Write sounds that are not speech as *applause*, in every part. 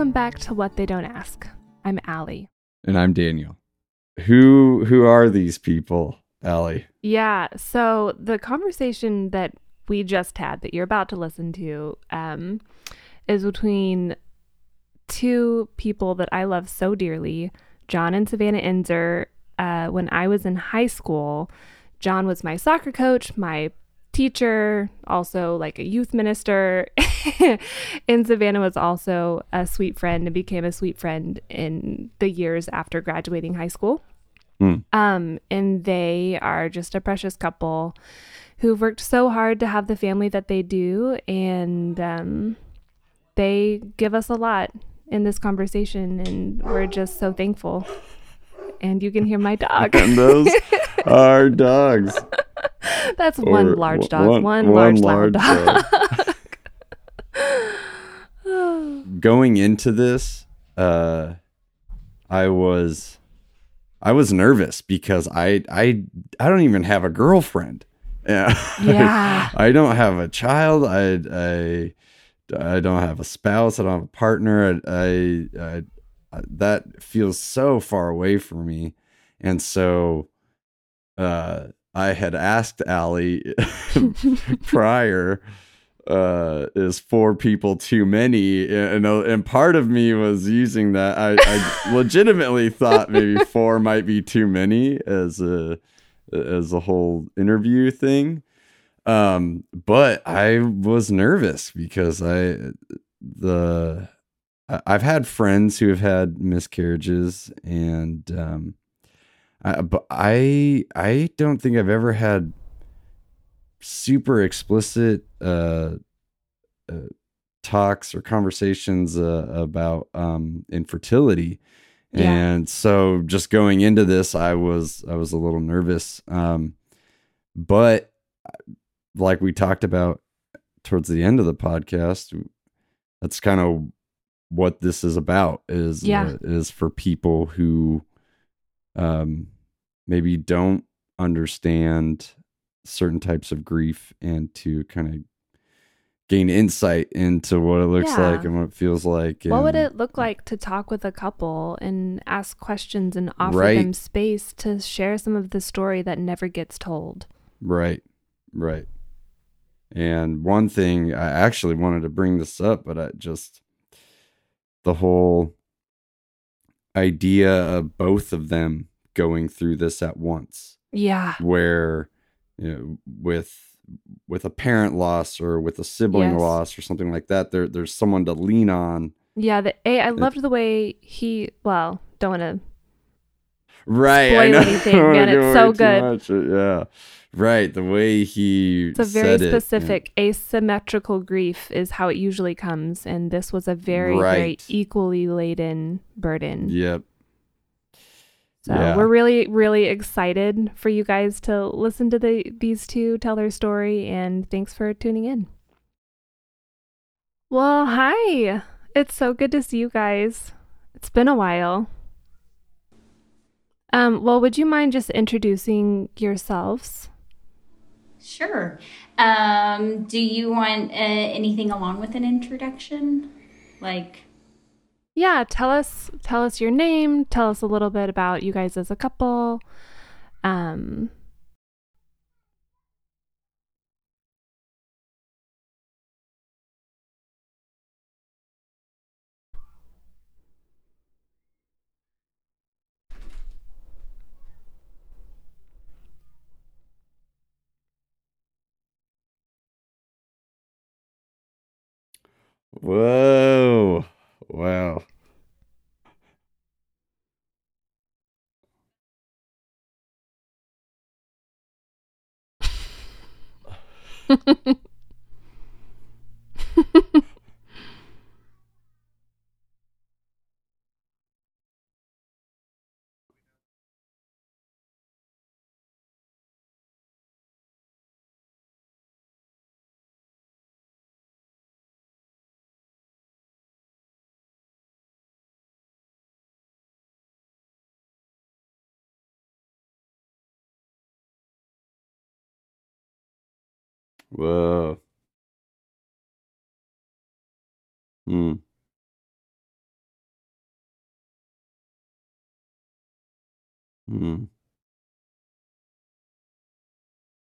Welcome back to What They Don't Ask. I'm Allie. And I'm Daniel. Who who are these people, Allie? Yeah, so the conversation that we just had that you're about to listen to um, is between two people that I love so dearly, Jon and Savannah Ensor. Uh, when I was in high school, Jon was my soccer coach, my teacher, also like a youth minister. *laughs* and Savannah was also a sweet friend and became a sweet friend in the years after graduating high school. Mm. Um, and they are just a precious couple who've worked so hard to have the family that they do. And um, they give us a lot in this conversation. And we're just so thankful. And you can hear my dog. And those *laughs* are dogs. *laughs* That's Or one large dog. one- One, one large, large dog. *laughs* Going into this, uh I was I was nervous because I I I don't even have a girlfriend. Yeah. *laughs* Yeah. I don't have a child. I I I don't have a spouse. I don't have a partner. I, I, I that feels so far away from me, and so uh, I had asked Allie *laughs* prior. Uh, is four people too many? And uh, and part of me was using that. I, I legitimately thought maybe *laughs* four might be too many as a as a whole interview thing um but i was nervous because i the i've had friends who have had miscarriages and um I, but i i don't think i've ever had super explicit uh, uh talks or conversations uh, about um infertility Yeah. and so just going into this i was i was a little nervous um but like we talked about towards the end of the podcast that's kind of what this is about is Yeah. uh, is for people who um maybe don't understand certain types of grief and to kind of gain insight into what it looks Yeah. like and what it feels like What would it look like to talk with a couple and ask questions and offer Right. them space to share some of the story that never gets told? Right, right. And one thing I actually wanted to bring this up, but I just the whole idea of both of them going through this at once, Yeah. where you know, with with a parent loss or with a sibling Yes. loss or something like that, there there's someone to lean on. Yeah. The, A, I loved the way he, well, don't want to. Right, Spoil *laughs* anything, man, it's oh, so good. much, Yeah, right. The way he It's a very said it, specific asymmetrical grief is how it usually comes. And this was a very, very equally laden burden. Yep. So Yeah. we're really, really excited for you guys to listen to the these two tell their story, and thanks for tuning in. Well, hi. It's so good to see you guys. It's been a while. Um, well, would you mind just introducing yourselves? Sure. Um, do you want uh, anything along with an introduction? Like, Yeah, tell us tell us your name, tell us a little bit about you guys as a couple. Um Whoa. Wow. *laughs* Whoa. hmm, hmm,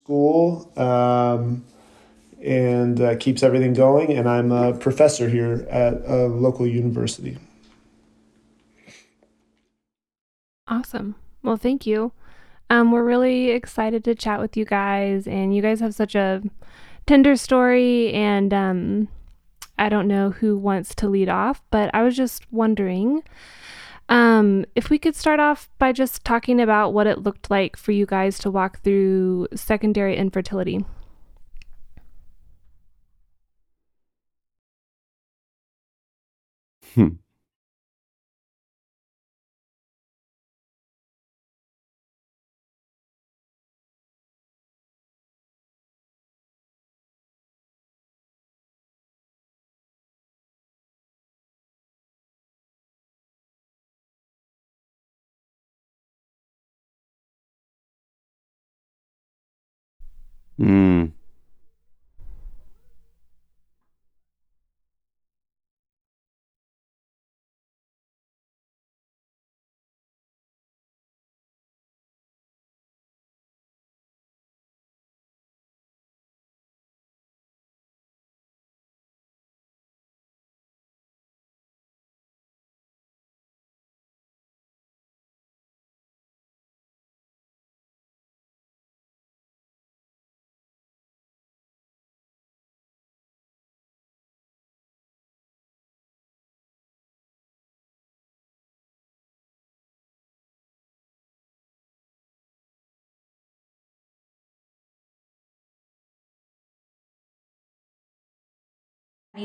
School um, and uh, keeps everything going. And I'm a professor here at a local university. Awesome. Well, thank you. Um, we're really excited to chat with you guys, and you guys have such a tender story. And um, I don't know who wants to lead off, but I was just wondering um, if we could start off by just talking about what it looked like for you guys to walk through secondary infertility. Hmm. Hmm.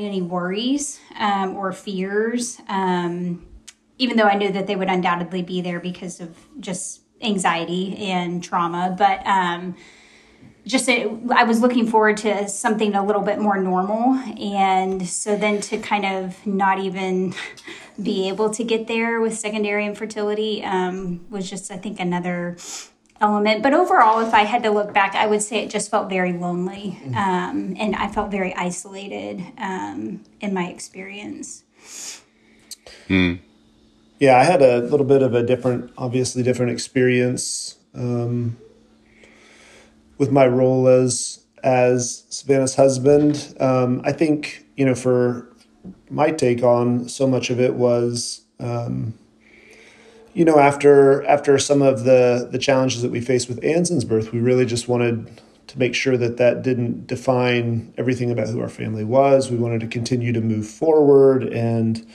Any worries um, or fears, um, even though I knew that they would undoubtedly be there because of just anxiety and trauma. But um, just I was looking forward to something a little bit more normal. And so then to kind of not even be able to get there with secondary infertility um, was just, I think, another element. But overall, if I had to look back, I would say it just felt very lonely. Um, and I felt very isolated um, in my experience. Yeah, I had a little bit of a different, obviously different experience um, with my role as as Savannah's husband. Um, I think you know, for my take on so much of it was, um, you know, after after some of the the challenges that we faced with Anson's birth, we really just wanted to make sure that that didn't define everything about who our family was. We wanted to continue to move forward and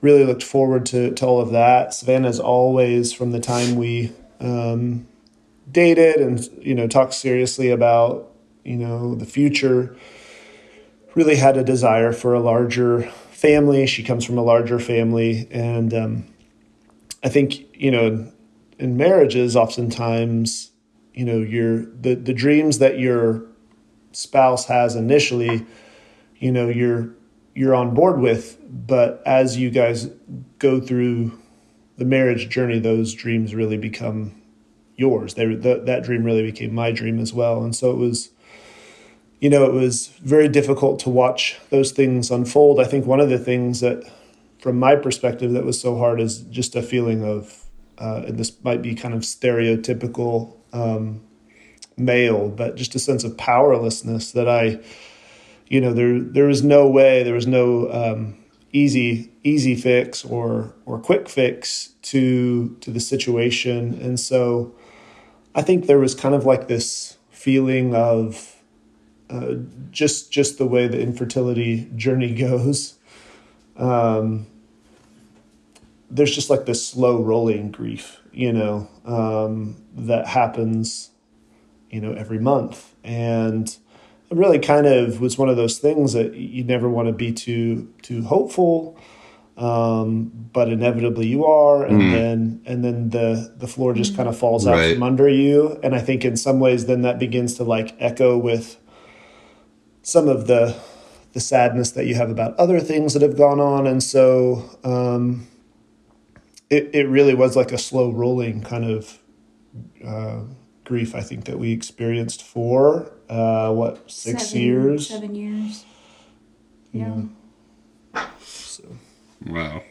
really looked forward to, to all of that. Savannah's always, from the time we um, dated and you know talked seriously about you know the future, really had a desire for a larger family. She comes from a larger family, and um, I think you know in marriages, oftentimes you know your the the dreams that your spouse has initially, you know you're you're on board with, but as you guys go through the marriage journey, those dreams really become yours. They, the, that dream really became my dream as well, and so it was, you know, it was very difficult to watch those things unfold. I think one of the things that, from my perspective, that was so hard is just a feeling of, uh, and this might be kind of stereotypical um, male, but just a sense of powerlessness that I you know there there was no way there was no um, easy easy fix or or quick fix to to the situation. And so i think there was kind of like this feeling of uh, just just the way the infertility journey *laughs* goes um, there's just like this slow rolling grief you know um, that happens you know every month and it really kind of was one of those things that you never want to be too too hopeful um, but inevitably you are and Mm. then and then the the floor just kind of falls out Right. from under you and i think in some ways then that begins to like echo with some of the the sadness that you have about other things that have gone on and so um, it, it really was like a slow rolling kind of uh, grief i think that we experienced for uh, what six Seven- years Seven years. Yeah. so Wow.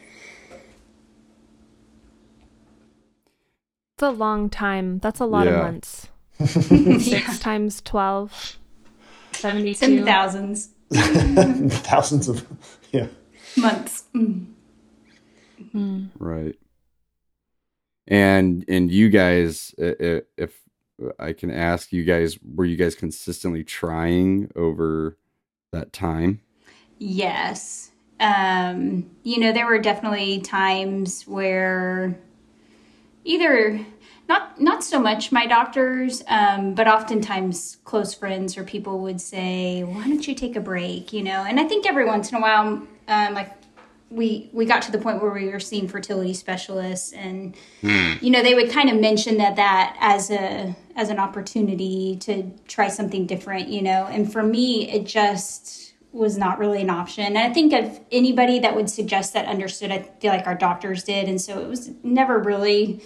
It's a long time. That's a lot Yeah. of months. *laughs* Six *laughs* times 12. 72. It's in the thousands *laughs* Thousands of, yeah. months. Mm. Right. And and you guys, i- i- if I can ask you guys, were you guys consistently trying over that time? Yes. Um, you know, there were definitely times where either not not so much my doctors, um, but oftentimes close friends or people would say, "Why don't you take a break?" You know, and I think every once in a while, um, like we we got to the point where we were seeing fertility specialists, and you know, they would kind of mention that that as a as an opportunity to try something different. You know, and for me, it just was not really an option. And I think if anybody that would suggest that understood, I feel like our doctors did. And so it was never really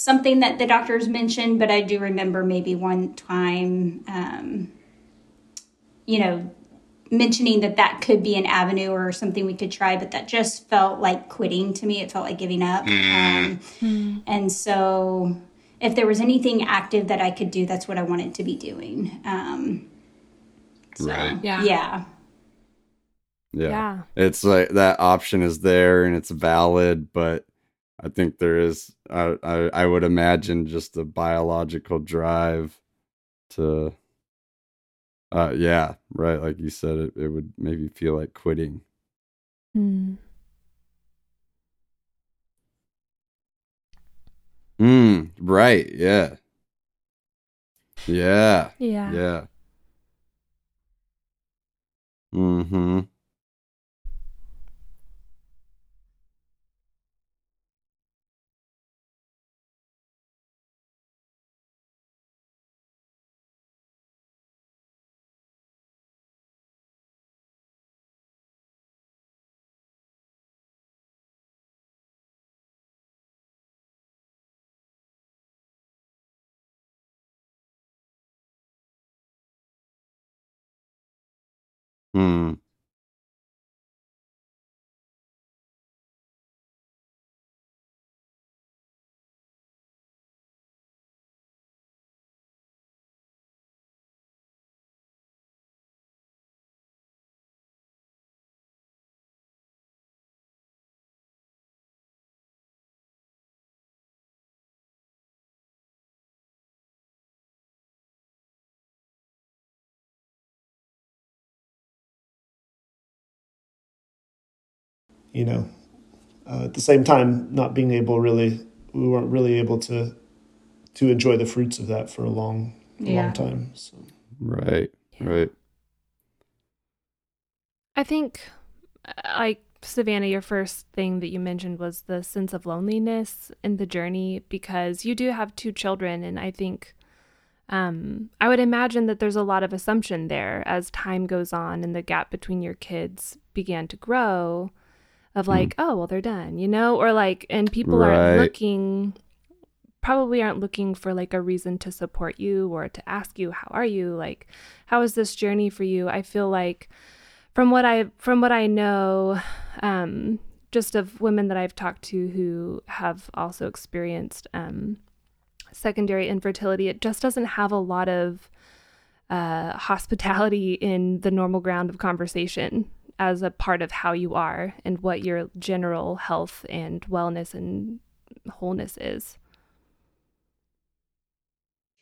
something that the doctors mentioned, but I do remember maybe one time, um, you know, mentioning that that could be an avenue or something we could try, but that just felt like quitting to me. It felt like giving up. Um, and so if there was anything active that I could do, that's what I wanted to be doing. Um, so, Right. Yeah. Yeah. Yeah. Yeah. It's like that option is there and it's valid, but I think there is I I, I would imagine just a biological drive to uh yeah, right, like you said it, it would maybe feel like quitting. Hmm. Mm, right, yeah. Yeah. Yeah. Yeah. Mm-hmm. Hmm. You know, uh, at the same time, not being able really, we weren't really able to to enjoy the fruits of that for a long, Yeah. long time. So Right. Right. I think, uh, like Savannah, your first thing that you mentioned was the sense of loneliness in the journey because you do have two children, and I think um, I would imagine that there's a lot of assumption there as time goes on and the gap between your kids began to grow. Of like, oh well, they're done, you know, or like, and people Right. aren't looking, probably aren't looking for like a reason to support you or to ask you, how are you? Like, how is this journey for you? I feel like from what I from what I know, um, just of women that I've talked to who have also experienced um, secondary infertility, it just doesn't have a lot of uh, hospitality in the normal ground of conversation as a part of how you are and what your general health and wellness and wholeness is.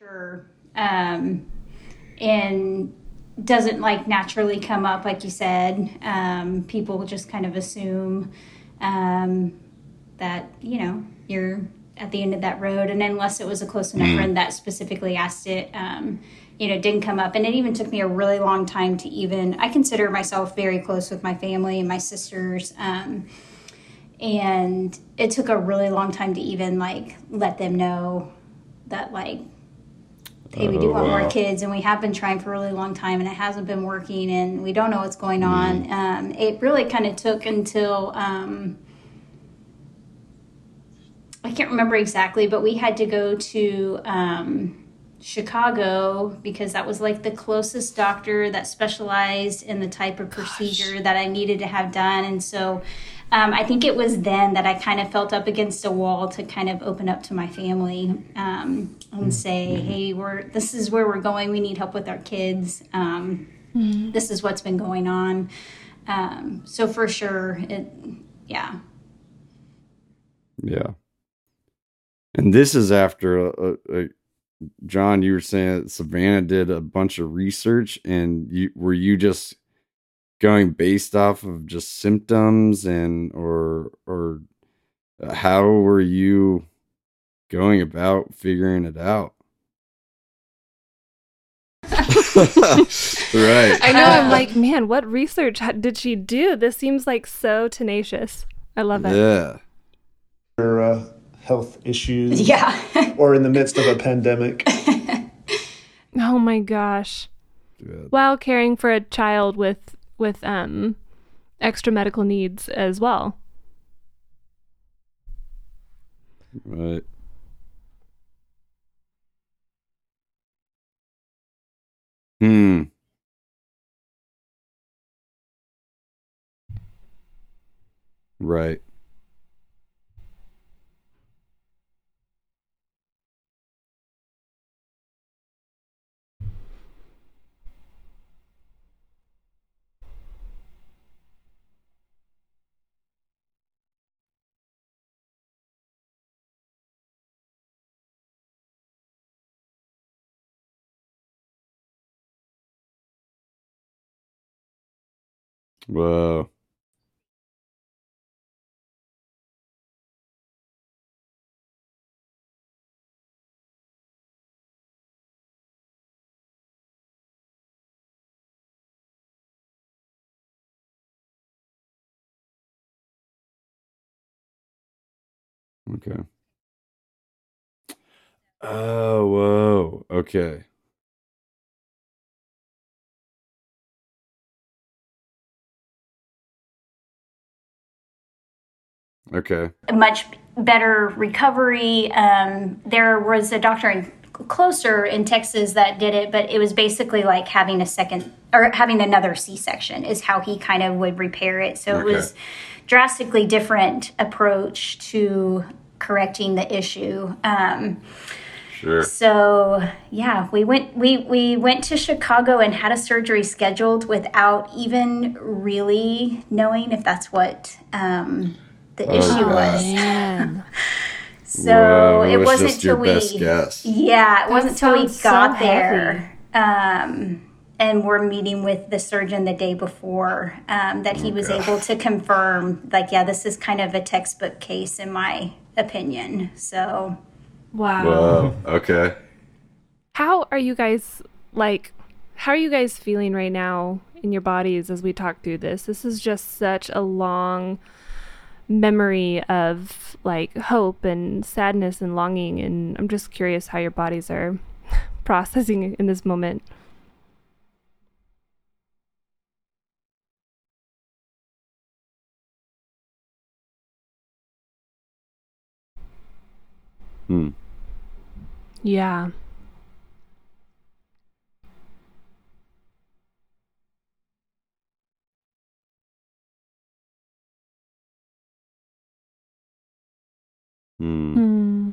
Sure. Um, and doesn't like naturally come up, like you said. Um, people just kind of assume um, that, you know, you're at the end of that road. And unless it was a close enough friend that specifically asked it, um, you know, didn't come up. And it even took me a really long time to even, I consider myself very close with my family and my sisters. Um, and it took a really long time to even like let them know that like hey we do Oh, want wow. more kids and we have been trying for a really long time and it hasn't been working and we don't know what's going on um, it really kind of took until um, i can't remember exactly but we had to go to um, chicago because that was like the closest doctor that specialized in the type of procedure that i needed to have done and so um, I think it was then that I kind of felt up against a wall to kind of open up to my family um, and say, "Hey, we're this is where we're going. We need help with our kids. Um, This is what's been going on." Um, so for sure, it yeah. Yeah. And this is after a, a, a Jon, you were saying that Savannah did a bunch of research, and you were you just going based off of just symptoms and or or uh, how were you going about figuring it out? *laughs* right. I know. I'm like, *laughs* man, what research did she do? This seems like so tenacious. I love it. Yeah. Or, uh, health issues Yeah. *laughs* or in the midst of a pandemic. *laughs* Oh my gosh. Good. While caring for a child with with um extra medical needs as well. Right. Hmm. Right. Whoa. Okay. Oh, whoa. Okay. Okay. much better recovery. Um, there was a doctor in, closer in Texas that did it, but it was basically like having a second or having another C section is how he kind of would repair it. So Okay. it was drastically different approach to correcting the issue. Um, Sure. so yeah, we went we we went to Chicago and had a surgery scheduled without even really knowing if that's what um, the issue God. was. *laughs* So Whoa, it was wasn't just till we guess. yeah, it wasn't until we sounds so got there. Um, and we're meeting with the surgeon the day before um, that he was able to confirm, like, yeah, this is kind of a textbook case in my opinion. So Wow. Whoa. Okay. How are you guys like how are you guys feeling right now in your bodies as we talk through this? This is just such a long memory of like hope and sadness and longing and I'm just curious how your bodies are *laughs* processing in this moment. Hmm. Yeah. Hmm. Hmm.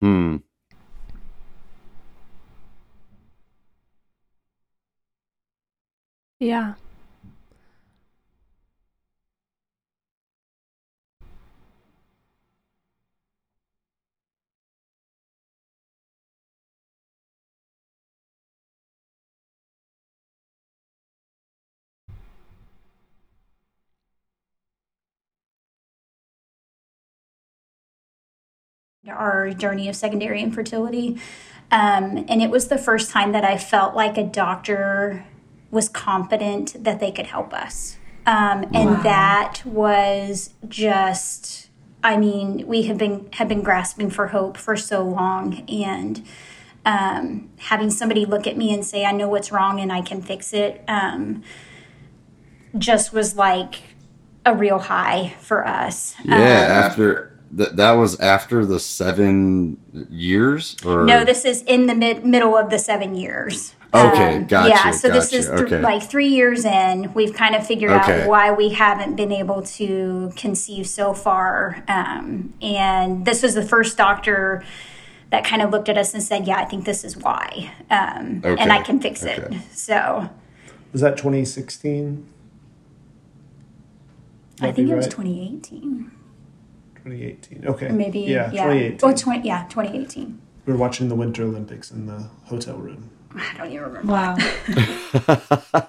Hmm. Yeah. Our journey of secondary infertility. Um, and it was the first time that I felt like a doctor was confident that they could help us. Um, and that was just, I mean, we have been have been grasping for hope for so long, and um, having somebody look at me and say, I know what's wrong and I can fix it, um, just was like a real high for us. Yeah, Um, after that, that was after the seven years, or no, this is in the mid- middle of the seven years. Okay, Um, gotcha, Yeah, so this is th- okay. like three years in. We've kind of figured Okay. out why we haven't been able to conceive so far. Um, and this was the first doctor that kind of looked at us and said, "Yeah, I think this is why, um, Okay, and I can fix it." So Was that 2016? I think be it was 2018, 2018. Okay. maybe Yeah, yeah, 2018. Oh, 20, yeah, 2018. we were watching the Winter Olympics in the hotel room. I don't even remember. Wow. *laughs*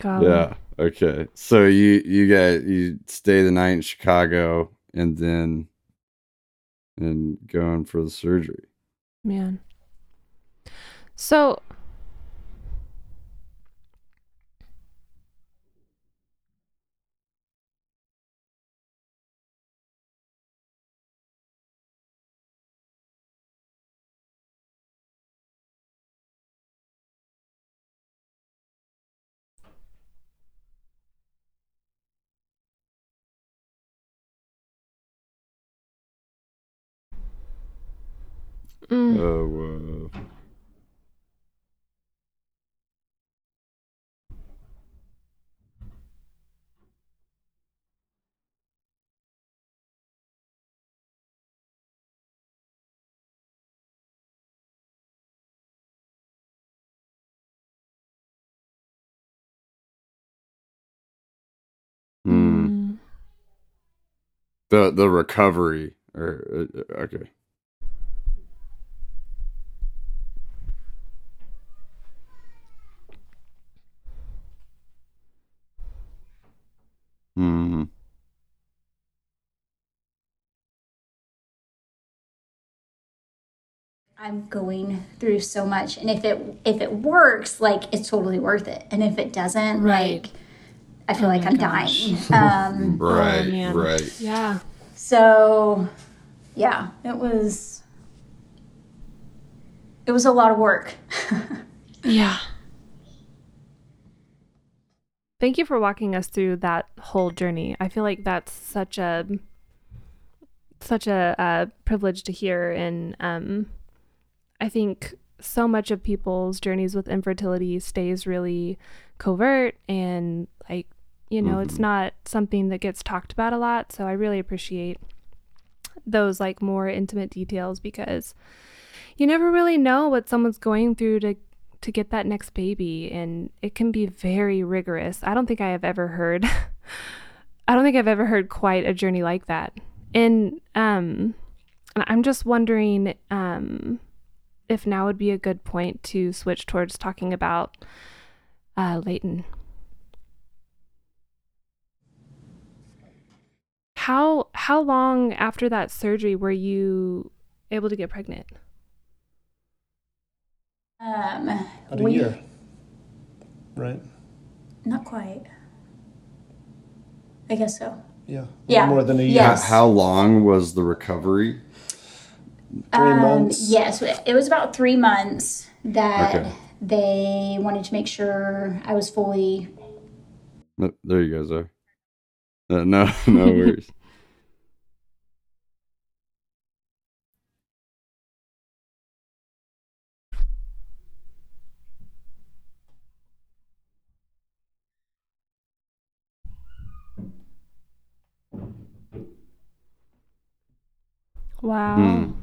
God. yeah. Okay. So you you got you stay the night in Chicago and then and going for the surgery. Man. So mm, Oh. Uh, mm, The the recovery or uh, okay. Hmm. I'm going through so much, and if it if it works, like it's totally worth it, and if it doesn't, Right. like I feel Oh like I'm gosh. dying. *laughs* Um, Right. man. right. yeah. so, yeah, it was it was a lot of work. *laughs* Yeah. Thank you for walking us through that whole journey. I feel like that's such a such a, uh privilege to hear, and um, I think so much of people's journeys with infertility stays really covert and like you know it's Mhm. not something that gets talked about a lot. So I really appreciate those like more intimate details because you never really know what someone's going through to to get that next baby and it can be very rigorous. I don't think I have ever heard *laughs* I don't think I've ever heard quite a journey like that. And um I'm just wondering um if now would be a good point to switch towards talking about uh Leighton. How how long after that surgery were you able to get pregnant? Um, About a we- year. Right? Not quite. I guess so. Yeah. A Yeah. More than a year. Yes. How long was the recovery? Three Um, months. Yes, it was about three months that Okay. they wanted to make sure I was fully. No, there you guys are. Uh, no, *laughs* no worries. *laughs* Wow. Hmm.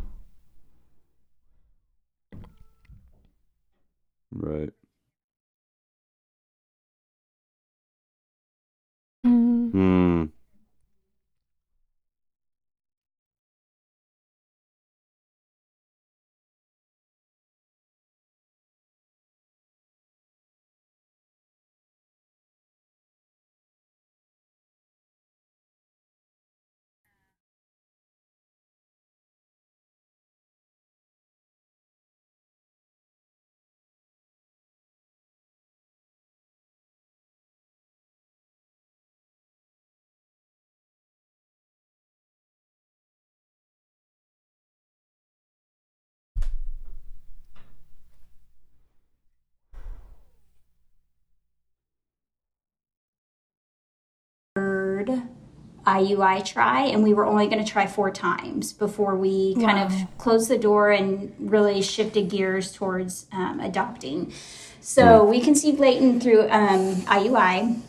IUI try, and we were only going to try four times before we kind of closed the door and really shifted gears towards um, adopting. So we conceived Leighton through um, IUI,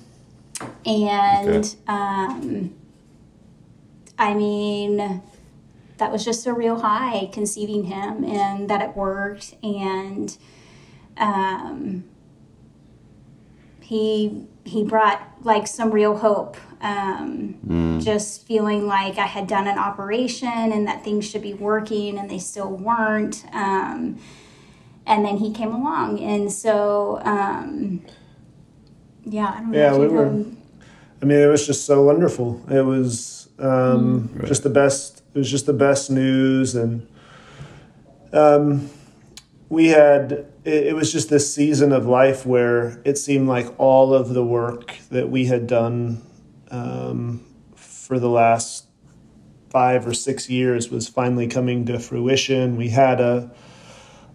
and Okay. um, I mean, that was just a real high conceiving him, and that it worked, and um, he he brought like some real hope. Um, Just feeling like I had done an operation and that things should be working, and they still weren't. Um, and then he came along, and so um, yeah, I don't know. Yeah, we were- know- I mean, it was just so wonderful. It was um, just the best. It was just the best news, and um, we had. It, it was just this season of life where it seemed like all of the work that we had done um, for the last five or six years was finally coming to fruition. We had a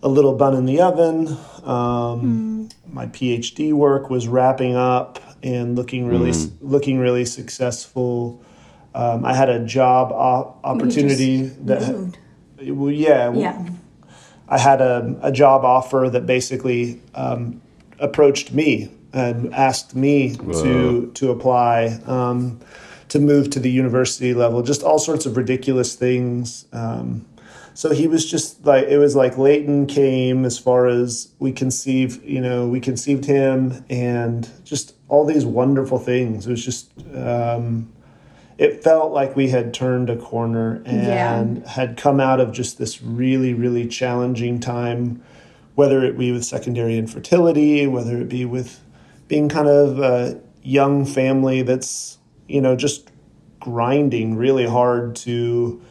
a little bun in the oven. Um, My PhD work was wrapping up and looking really looking really successful. Um, I had a job op- opportunity that moved. well, yeah, Yeah. I had a, a job offer that basically um, approached me and asked me to to apply um, to move to the university level. Just all sorts of ridiculous things. Um, so he was just like it was like Leighton came as far as we conceived. You know, we conceived him and just all these wonderful things. It was just. Um, it felt like we had turned a corner and had come out of just this really, really challenging time, whether it be with secondary infertility, whether it be with being kind of a young family that's, you know, just grinding really hard to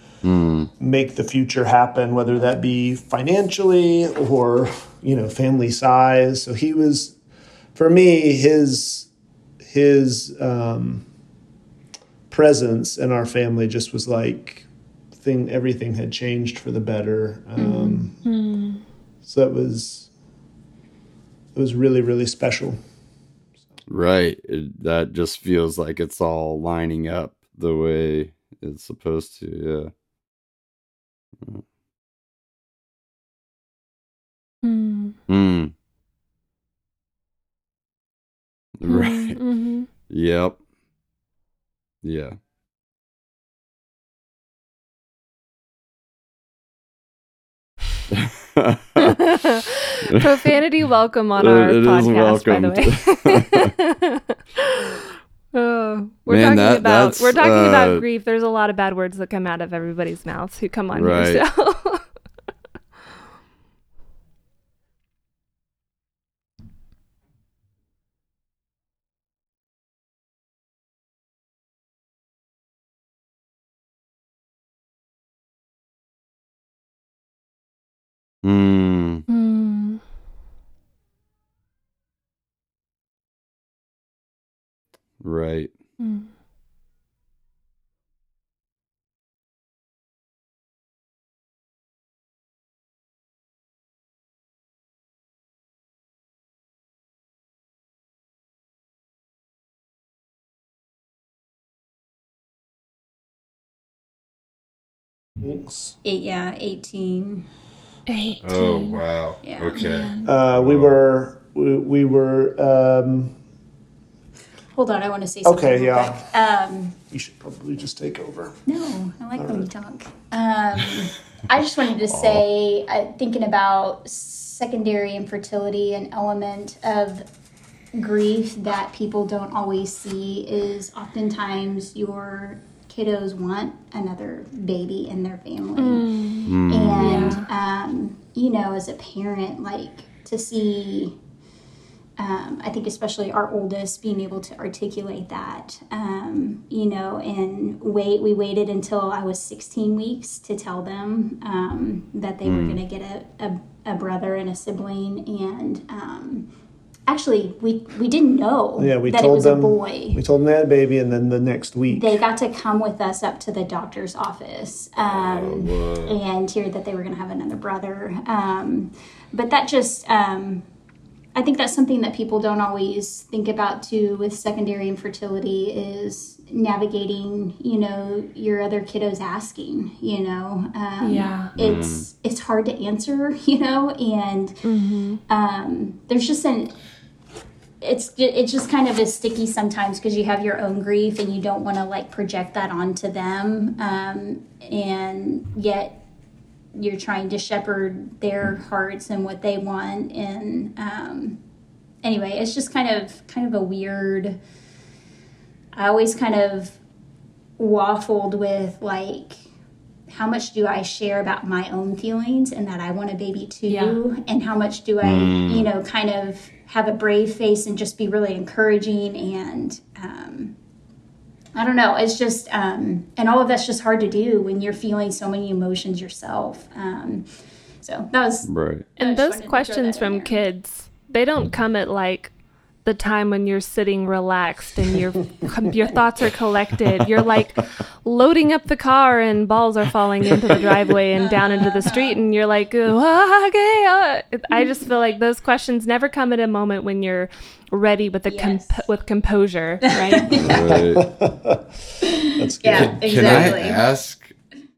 make the future happen, whether that be financially or, you know, family size. So he was, for me, his, his, um, presence in our family just was like thing everything had changed for the better um, so it was it was really really special Right. It, that just feels like it's all lining up the way it's supposed to. Yeah. Hmm. Mm. *laughs* Right. mm-hmm. Yep. Yeah. Profanity welcome on *laughs* It- our it podcast, by the way. Oh, *laughs* we're Man, talking that- about we're talking uh, about grief. There's a lot of bad words that come out of everybody's mouths who come on Right. here. So. *laughs* mm. Hmm. Right. Hmm. Thanks. Eight, yeah, 18. Eighteen. Oh, wow. Yeah. Okay. uh, we were we, we were um, Hold on, I want to say something. Okay, real yeah. quick. Um, you should probably just take over no, I like when you talk. Um, I just wanted to say, uh, thinking about secondary infertility, an element of grief that people don't always see is oftentimes your kiddos want another baby in their family. And, um, you know, as a parent, like to see, um, I think especially our oldest being able to articulate that, um, you know, and wait, we waited until I was 16 weeks to tell them um, that they were going to get a, a, a brother and a sibling. And um, actually, we, we didn't know yeah we that it told was them a boy we told them they had a baby and then the next week they got to come with us up to the doctor's office um, and hear that they were going to have another brother. Um, but that just, um, I think that's something that people don't always think about too with secondary infertility is navigating, you know, your other kiddos asking, you know. Um, Yeah. It's it's hard to answer, *laughs* you know, and um, there's just an it's it's just kind of a sticky sometimes because you have your own grief and you don't want to like project that onto them, um, and yet you're trying to shepherd their hearts and what they want and um, anyway it's just kind of kind of a weird i always kind of waffled with like how much do i share about my own feelings and that i want a baby too Yeah. and how much do i you know kind of have a brave face and just be really encouraging and um, I don't know. It's just, um, and all of that's just hard to do when you're feeling so many emotions yourself. Um, so that was, Right. I And just those questions from there. kids, they don't come at like the time when you're sitting relaxed and your your thoughts are collected. You're like loading up the car and balls are falling into the driveway and down into the street, and you're like, "Ah, okay. uh." I just feel like those questions never come at a moment when you're ready with a Yes. comp- with composure, right? Right. *laughs* That's good. Yeah, Can exactly. I ask?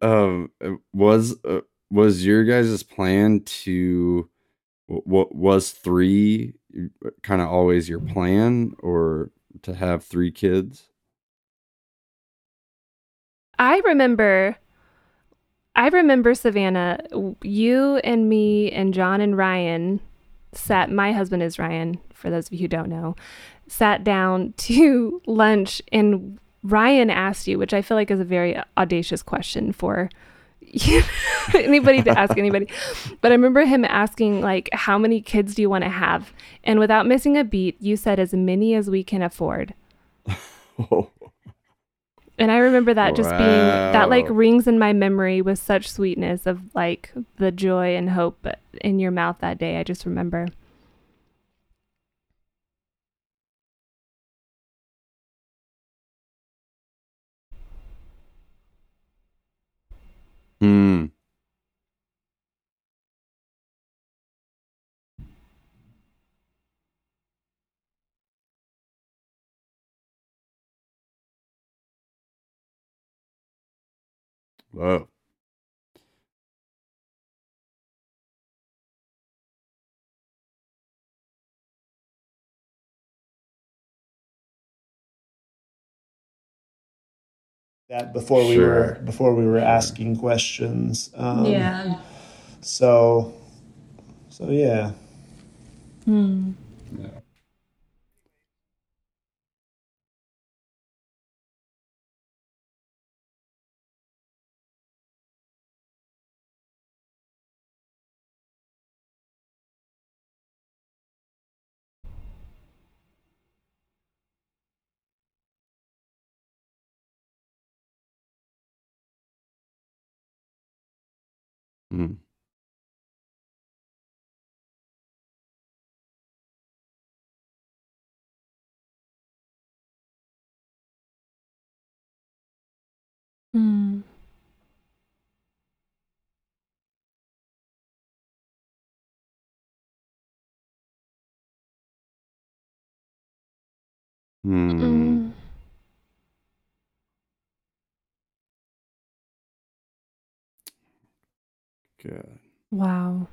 Um, was uh, was your guys' plan to what was three kind of always your plan, or to have three kids? I remember I remember Savannah, you and me and Jon and Ryan sat my husband is Ryan, for those of you who don't know, sat down *laughs* to lunch and Ryan asked you, which I feel like is a very audacious question for *laughs* anybody to ask anybody. But I remember him asking like how many kids do you want to have? And without missing a beat, you said as many as we can afford. Oh, *laughs* And I remember that just being that like rings in my memory with such sweetness of like the joy and hope in your mouth that day. I just remember. Hmm. Whoa. That before we Sure. were before we were asking questions. Um, yeah. So, so yeah. Yeah. Hmm. Hmm. Hmm. Mm. God. Wow.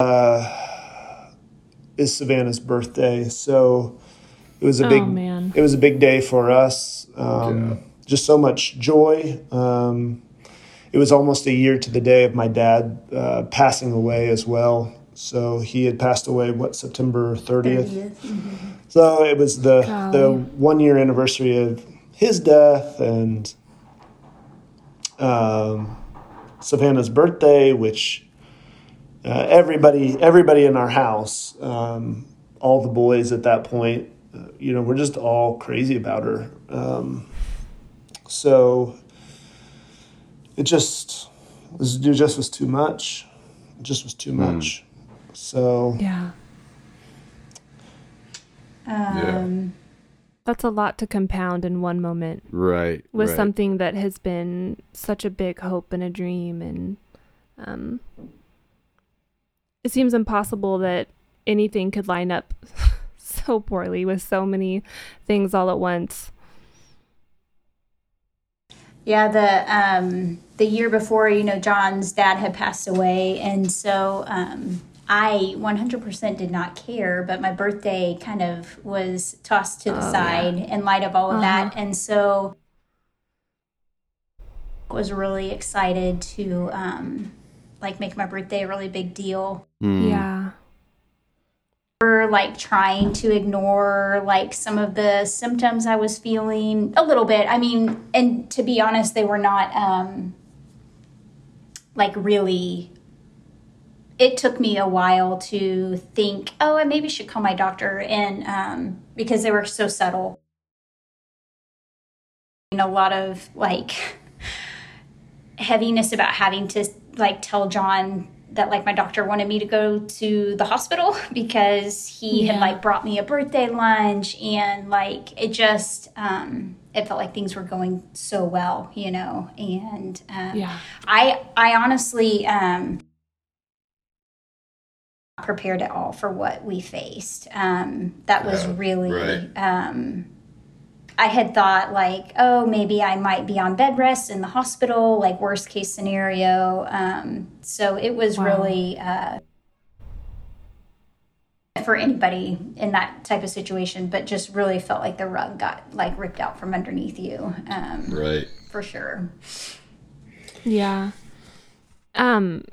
Uh, is Savannah's birthday, so it was a Oh, big man. it was a big day for us. Um, Just so much joy. Um, it was almost a year to the day of my dad uh, passing away as well. So he had passed away what September thirtieth. 30th. So it was the the one year anniversary of his death and um, Savannah's birthday, which uh, everybody everybody in our house, um, all the boys at that point, uh, you know, we're just all crazy about her. Um, so it just was it just was too much. It just was too much. So Yeah. Um, That's a lot to compound in one moment Right. with right. something that has been such a big hope and a dream and um it seems impossible that anything could line up *laughs* so poorly with so many things all at once. Yeah, the um, the year before, you know, Jon's dad had passed away, and so um, I 100% did not care. But my birthday kind of was tossed to the Oh, side in light of all of that, Uh-huh. and so I was really excited to um, like make my birthday a really big deal. Mm. Yeah. We're like trying to ignore like some of the symptoms I was feeling a little bit. I mean, and to be honest, they were not um like really it took me a while to think, oh, I maybe should call my doctor and um because they were so subtle. And a lot of like *laughs* heaviness about having to like tell Jon that like my doctor wanted me to go to the hospital *laughs* because he Yeah. had like brought me a birthday lunch and like it just um it felt like things were going so well you know and um Yeah. i i honestly um prepared at all for what we faced um that was Yeah, really right. um I had thought like, oh, maybe I might be on bed rest in the hospital, like worst case scenario. Um, so it was Wow. really uh, for anybody in that type of situation, but just really felt like the rug got like ripped out from underneath you, um, Right. for sure. Yeah. Um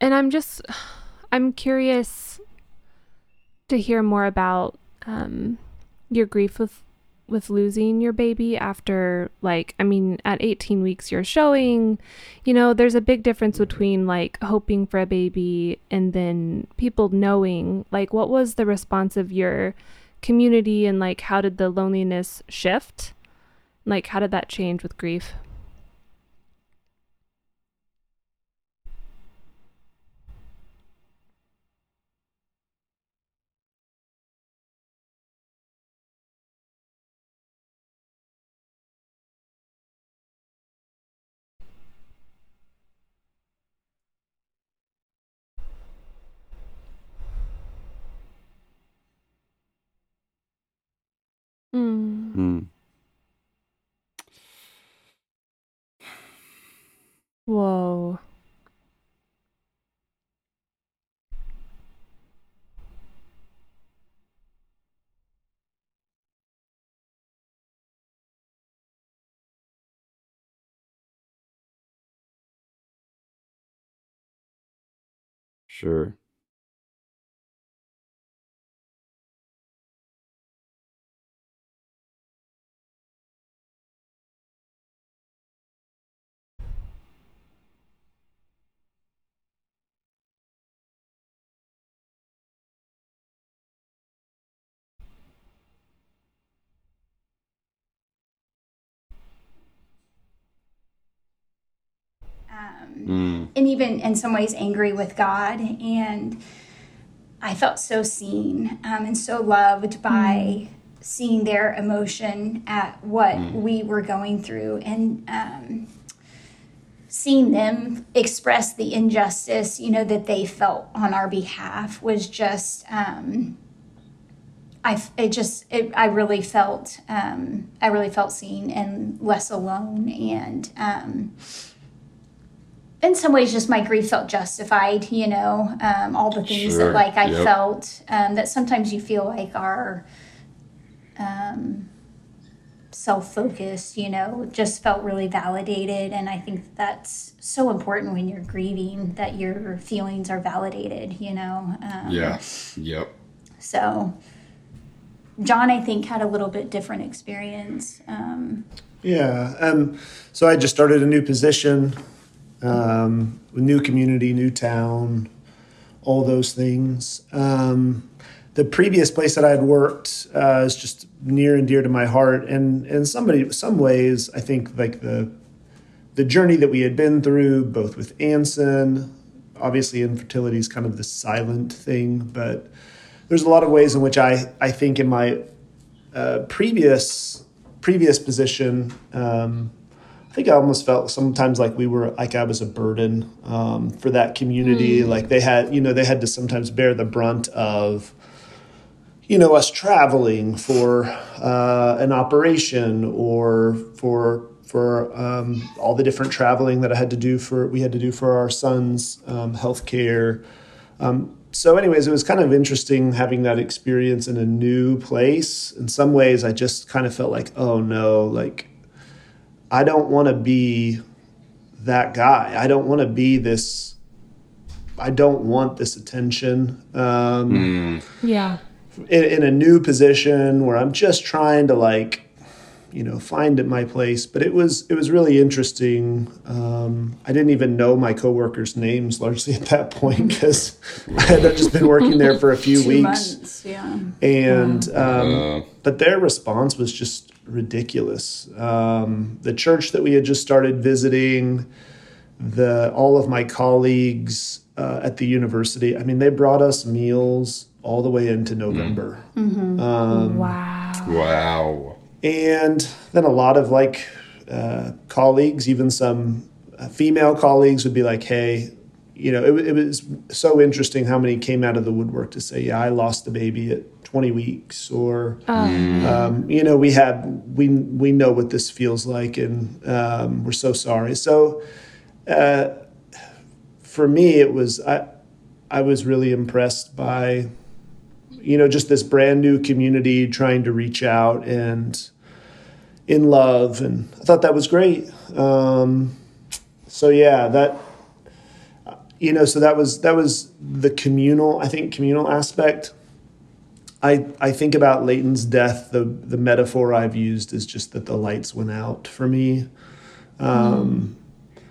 and I'm just I'm curious to hear more about um your grief with with losing your baby after like I mean at 18 weeks you're showing you know there's a big difference between like hoping for a baby and then people knowing like what was the response of your community and like how did the loneliness shift? Like how did that change with grief mm. Mm. Whoa. Sure. Mm. and even in some ways angry with God. And I felt so seen um, and so loved by seeing their emotion at what we were going through and um, seeing them express the injustice, you know, that they felt on our behalf was just. Um, I it just it, I really felt um, I really felt seen and less alone and um, in some ways just my grief felt justified you know um, all the things Sure, that like i yep. felt um, that sometimes you feel like are um, self-focused you know just felt really validated and i think that's so important when you're grieving that your feelings are validated you know um, Yeah. Yep. so jon i think had a little bit different experience um, Yeah. Um, so I just started a new position, um, new community, new town, all those things. Um, the previous place that I had worked uh, is just near and dear to my heart, and in somebody, some ways, I think like the the journey that we had been through, both with Anson, obviously infertility is kind of the silent thing, but there's a lot of ways in which I, I think in my uh, previous previous position, um, I think I almost felt sometimes like we were like I was a burden um, for that community. Mm. Like they had, you know, they had to sometimes bear the brunt of, you know, us traveling for uh, an operation or for for um, all the different traveling that I had to do for we had to do for our son's um, health care. Um, so, anyways, it was kind of interesting having that experience in a new place. In some ways, I just kind of felt like, oh no, like I don't want to be that guy. I don't want to be this. I don't want this attention. Um, mm. Yeah. In, in a new position where I'm just trying to like you know find my place but it was it was really interesting um, i didn't even know my coworkers names largely at that point because i had just been working there for a few *laughs* Two weeks months, yeah. and um, but their response was just ridiculous. Um, the church that we had just started visiting the all of my colleagues uh, at the university i mean they brought us meals all the way into november. Mm-hmm. wow. Wow. And then a lot of like uh, colleagues, even some uh, female colleagues, would be like, "Hey, you know, it, it, was so interesting how many came out of the woodwork to say, yeah, I lost the baby at 20 weeks, or oh. um, you know, we have we we know what this feels like, and um, we're so sorry." So, uh, for me, it was I I was really impressed by you know just this brand new community trying to reach out and in love, and I thought that was great. Um, so yeah, that you know, so that was that was the communal. I think communal aspect. I I think about Leighton's death. The the metaphor I've used is just that the lights went out for me, um,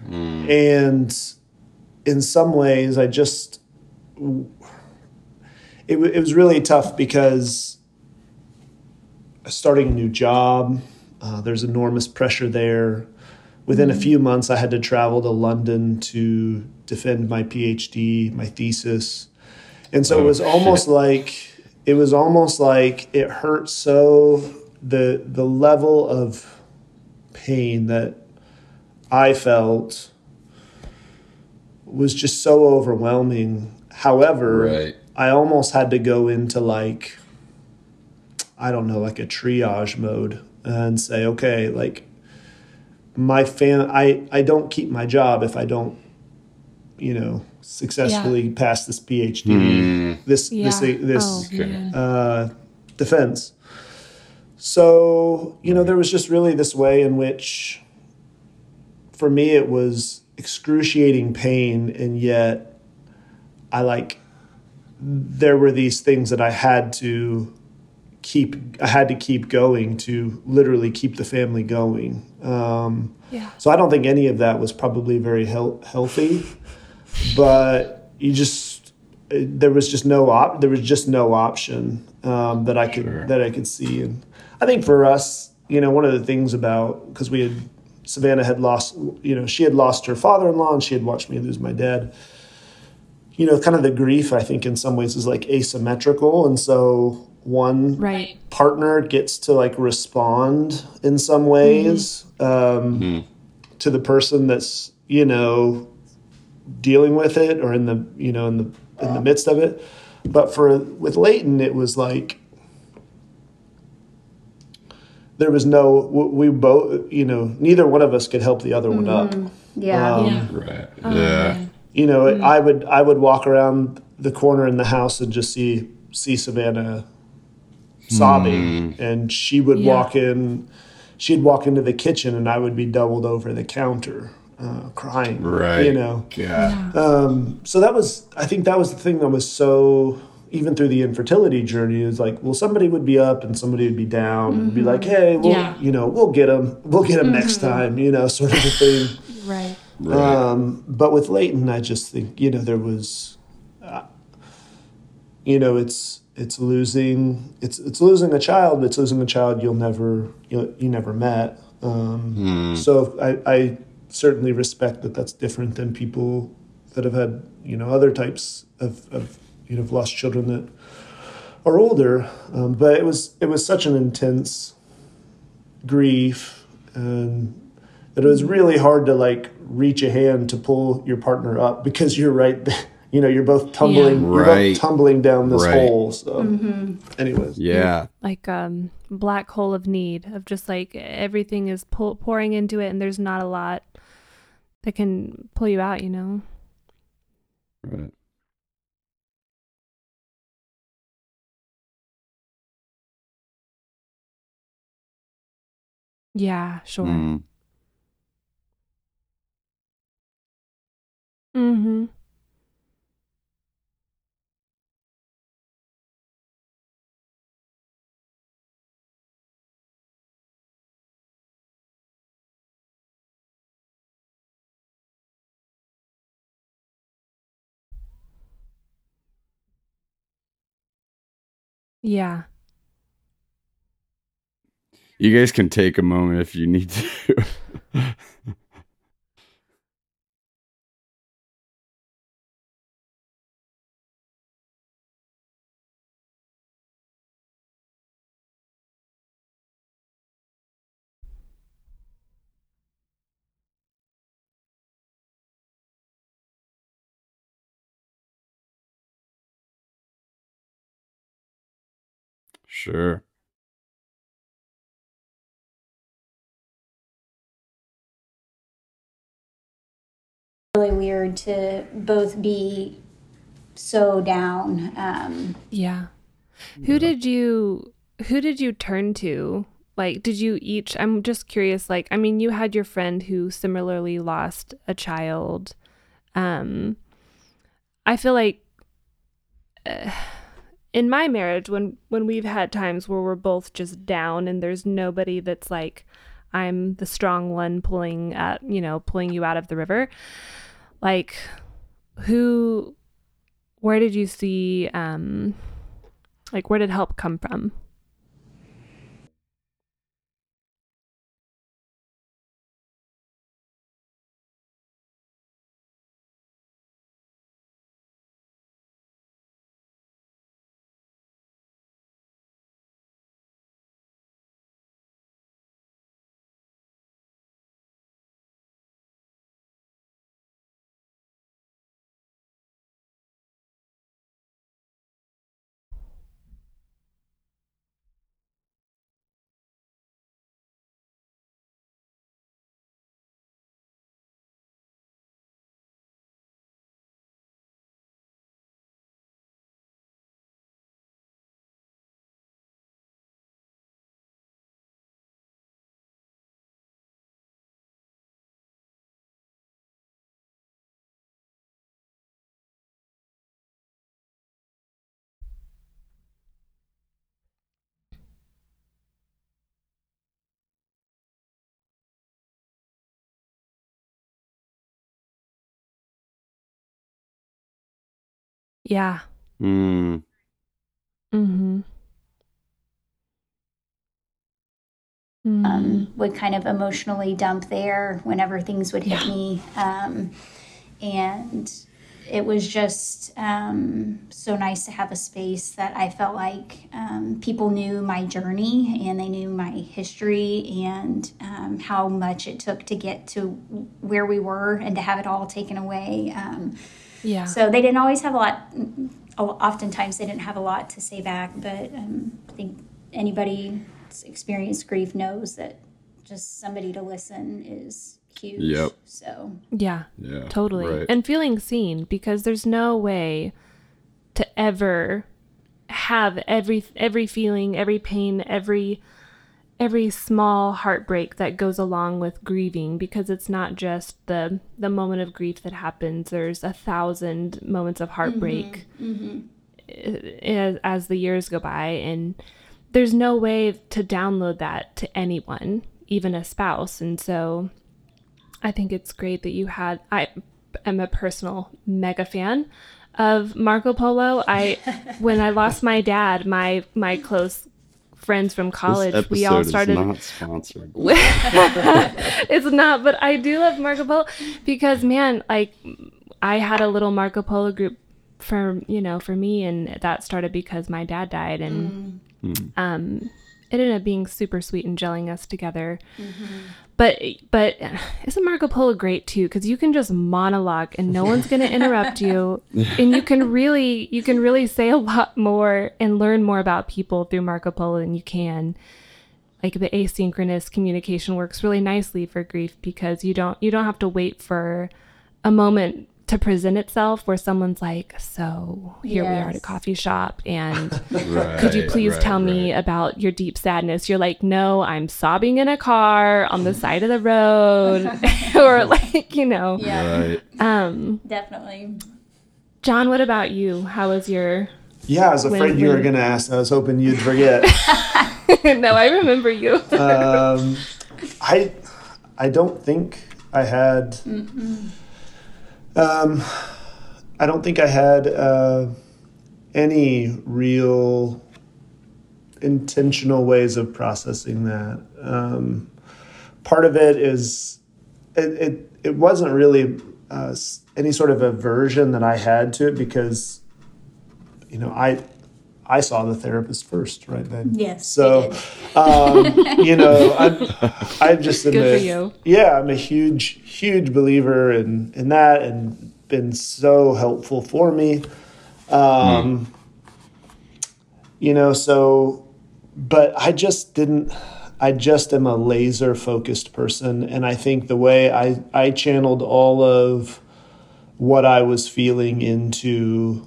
mm. and in some ways, I just it, it was really tough because starting a new job uh, there's enormous pressure there. Within mm-hmm. a few months, I had to travel to London to defend my PhD, my thesis, and so oh, it was almost shit. like it was almost like it hurt so the the level of pain that I felt was just so overwhelming. However, right. I almost had to go into like I don't know, like a triage mode and say, okay, like my fan, I, I don't keep my job if I don't, you know, successfully yeah. pass this PhD, mm. this, yeah. this, this, oh, uh, defense. So, you know, there was just really this way in which for me it was excruciating pain and yet I like there were these things that I had to keep I had to keep going to literally keep the family going. Um, yeah. So I don't think any of that was probably very he- healthy, but you just there was just no op- there was just no option um, that I could sure. that I could see, and I think for us, you know, one of the things about because we had Savannah had lost, you know, she had lost her father-in-law, and she had watched me lose my dad. You know, kind of the grief I think in some ways is like asymmetrical, and so one right. partner gets to like respond in some ways mm-hmm. Um, mm-hmm. to the person that's you know dealing with it or in the you know in the in the midst of it but for with Leighton it was like there was no we both you know neither one of us could help the other mm-hmm. one up mm-hmm. yeah um, yeah right oh, yeah you know mm-hmm. I would I would walk around the corner in the house and just see see Savannah sobbing, mm. and she would yeah. walk in. She'd walk into the kitchen, and I would be doubled over the counter, uh, crying. Right. You know. Yeah. Um, so that was. I think that was the thing that was so. Even through the infertility journey, is like, well, somebody would be up and somebody would be down, mm-hmm. and be like, mm-hmm. hey, we'll, yeah. you know, we'll get them, we'll get them mm-hmm. next time, you know, sort of a thing. right. Right. Um, but with Leighton, I just think you know there was, uh, you know, it's it's losing it's it's losing a child. It's losing a child you'll never you you never met. Um, mm. So I, I certainly respect that that's different than people that have had you know other types of, of you know lost children that are older. Um, but it was it was such an intense grief and that it was really hard to like reach a hand to pull your partner up because you're right *laughs* you know you're both tumbling Yeah. you're Right. both tumbling down this Right. hole so anyways Yeah. like um black hole of need of just like everything is pull- pouring into it and there's not a lot that can pull you out you know Right. yeah sure Mm. mm-hmm yeah You guys can take a moment if you need to. *laughs* sure. really weird to both be so down. Um, yeah who did you who did you turn to like did you each i'm just curious like i mean you had your friend who similarly lost a child um i feel like uh, in my marriage when when we've had times where we're both just down and there's nobody that's like i'm the strong one pulling at you know pulling you out of the river like who where did you see um like where did help come from yeah Mm. mm-hmm mm um, would kind of emotionally dump there whenever things would hit Yeah. me. Um, and it was just um, so nice to have a space that I felt like um, people knew my journey and they knew my history and um, how much it took to get to where we were and to have it all taken away. Yeah so they didn't always have a lot. Oftentimes, they didn't have a lot to say back. But um, I think anybody that's experienced grief knows that just somebody to listen is huge. Yep. So yeah Yeah. totally Right. and feeling seen because there's no way to ever have every every feeling every pain every every small heartbreak that goes along with grieving because it's not just the the moment of grief that happens there's a thousand moments of heartbreak as, as the years go by and there's no way to download that to anyone even a spouse and so I think it's great that you had. I am a personal mega fan of Marco Polo. I *laughs* when I lost my dad, my my close friends from college, this we all started. is not sponsored. *laughs* it's not, but I do love Marco Polo because man, like I had a little Marco Polo group for you know for me, and that started because my dad died, and um, it ended up being super sweet and gelling us together. But but isn't Marco Polo great too? Because you can just monologue and no one's gonna interrupt you, *laughs* and you can really you can really say a lot more and learn more about people through Marco Polo than you can like the asynchronous communication works really nicely for grief because you don't you don't have to wait for a moment to present itself where someone's like so here we are at a coffee shop and *laughs* Right, could you please right, tell me about your deep sadness? You're like no i'm sobbing in a car on the side of the road. *laughs* *laughs* Or like you know. Yeah, um definitely. jon what about you? How was your Yeah, I was When- afraid you were going to ask. I was hoping you'd forget. no i remember you. Um, I I don't think I had. Um, I don't think I had uh, any real intentional ways of processing that. Um, part of it is it it, it wasn't really uh, any sort of aversion that I had to it because you know I I saw the therapist first right then. Yes, So, you um, *laughs* you know, I'm, I'm just in Good the, for you. yeah, I'm a huge, huge believer in, in that and been so helpful for me. Um, You know, so, but I just didn't, I just am a laser focused person. And I think the way I, I channeled all of what I was feeling into,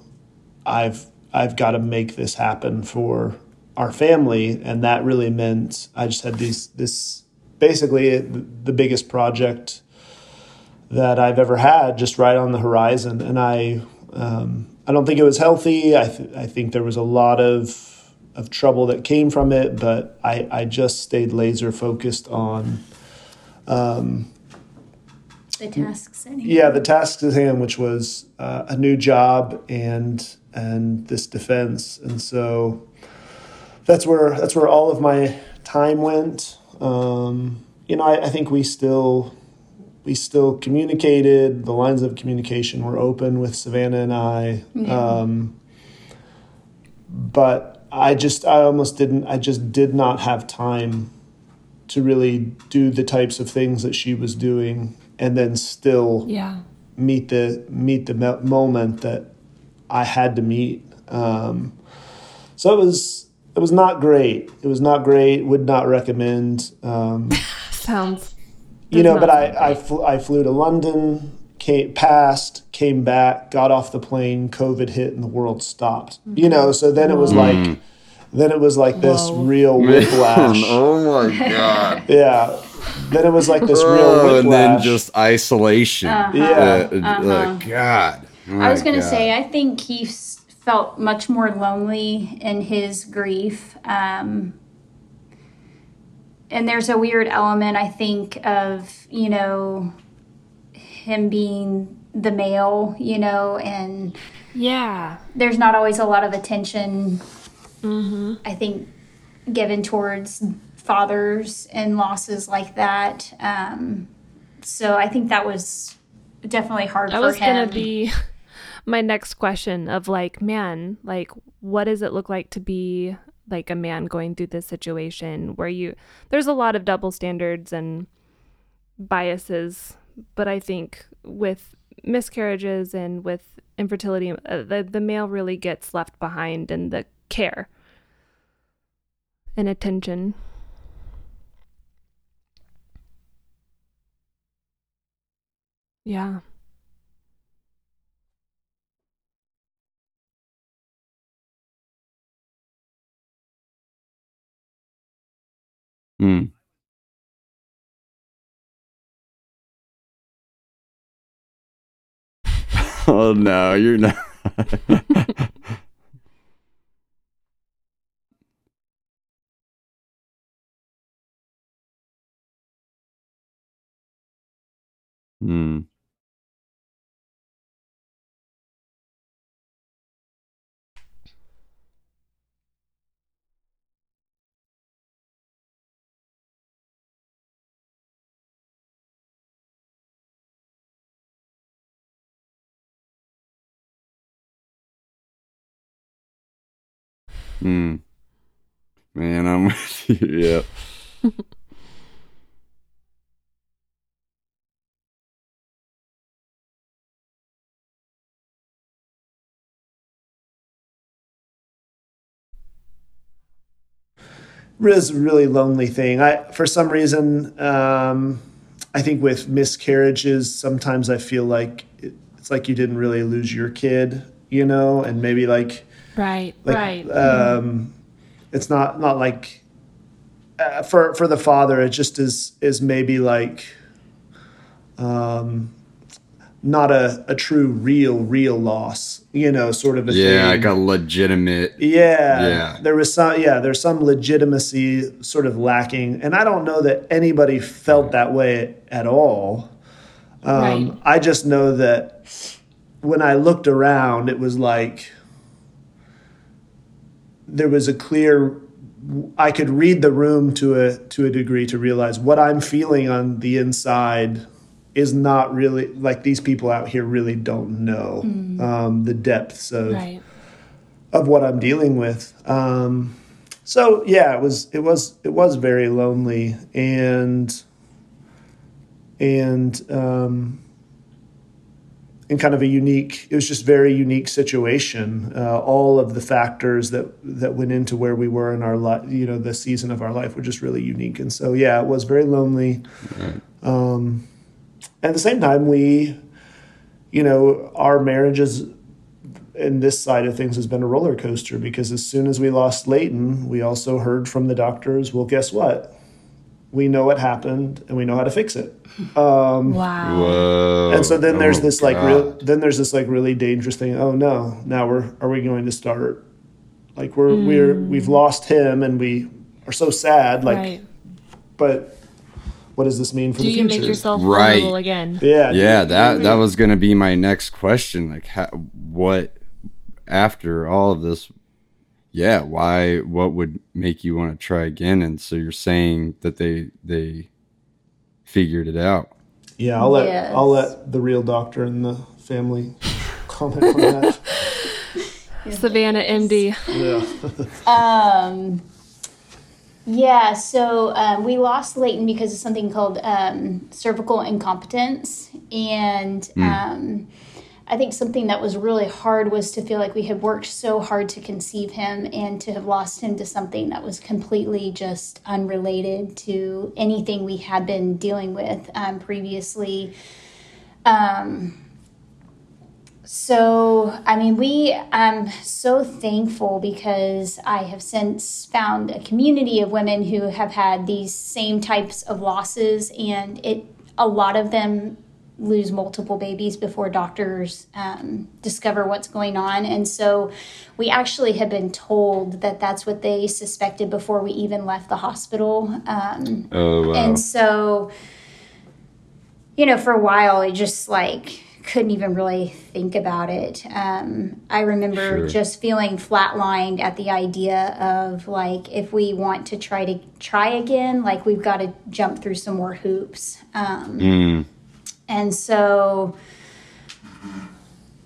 I've, I've got to make this happen for our family. And that really meant I just had these, this basically the biggest project that I've ever had just right on the horizon. And I, um, I don't think it was healthy. I, th- I think there was a lot of, of trouble that came from it, but I, I just stayed laser focused on, The tasks anyway. yeah, the tasks at hand, which was uh, a new job and and this defense, and so that's where that's where all of my time went. Um, you know, I, I think we still we still communicated. The lines of communication were open with Savannah and I, um, but I just I almost didn't. I just did not have time to really do the types of things that she was doing, and then still yeah meet the meet the moment that I had to meet. Um, so it was it was not great. It was not great. Would not recommend. Um, *laughs* sounds you know, but I I, fl- I flew to London, came passed, came back, got off the plane. COVID hit, and the world stopped. You know, so then it was like. Then it was like this Whoa. real *laughs* whiplash. *laughs* oh my god. Yeah. Then it was like this real Oh, and then just isolation. Yeah. Uh, uh, God. I was going to say, I think he s- felt much more lonely in his grief. Um, and there's a weird element, I think, of, you know, him being the male, you know, and yeah there's not always a lot of attention, I think, given towards fathers and losses like that. Um, so I think that was definitely hard That for was him. gonna be *laughs* my next question of like, man, like what does it look like to be like a man going through this situation where you there's a lot of double standards and biases, but I think with miscarriages and with infertility, uh, the the male really gets left behind in the care and attention. Yeah. Hmm. *laughs* oh no, you're not. *laughs* Hmm. Hmm. Man, I'm with you. *laughs* Yeah. a really lonely thing. I for some reason, um, I think with miscarriages, sometimes I feel like it, it's like you didn't really lose your kid, you know, and maybe like Right. like right. um, it's not not like uh, for for the father, it just is is maybe like um, not a, a true real real loss, you know, sort of a. Yeah, thing. like a legitimate. Yeah, Yeah. There was some. Yeah, there's some legitimacy sort of lacking, and I don't know that anybody felt that way at all. Um, Right. I just know that when I looked around, it was like there was a clear. I could read the room to a to a degree to realize what I'm feeling on the inside is not really like these people out here really don't know um, the depths of right. of what I'm dealing with. Um, so yeah, it was it was it was very lonely and and um, and kind of a unique. It was just very unique situation. Uh, all of the factors that that went into where we were in our life, you know, the season of our life were just really unique. And so yeah, it was very lonely. Um, at the same time, we, you know, our marriages in this side of things has been a roller coaster because as soon as we lost Leighton, we also heard from the doctors, well, guess what? We know what happened and we know how to fix it. Um, Wow. Whoa. and so then there's Oh, this like real, then there's this like really dangerous thing. Oh no, now we're are we going to start like we're we're we've lost him and we are so sad. Like, right. but what does this mean for Do the future? Do you future? make yourself Right. vulnerable again? yeah, Yeah, that that was gonna be my next question. Like, how, what after all of this? Yeah, why? What would make you want to try again? And so you're saying that they they figured it out. Yeah, I'll let Yes. I'll let the real doctor and the family *laughs* comment on that. *laughs* Savannah MD. yeah. *laughs* Um, yeah, so um, we lost Leighton because of something called um, cervical incompetence. And um, I think something that was really hard was to feel like we had worked so hard to conceive him and to have lost him to something that was completely just unrelated to anything we had been dealing with um, previously. Um, so, I mean, we, I'm so thankful because I have since found a community of women who have had these same types of losses, and it, a lot of them lose multiple babies before doctors um, discover what's going on. And so we actually have been told that that's what they suspected before we even left the hospital. Um, Oh wow. and so, you know, for a while, I just like couldn't even really think about it. Um, I remember Sure. just feeling flatlined at the idea of like, if we want to try to try again, like we've got to jump through some more hoops. Um, Mm, and so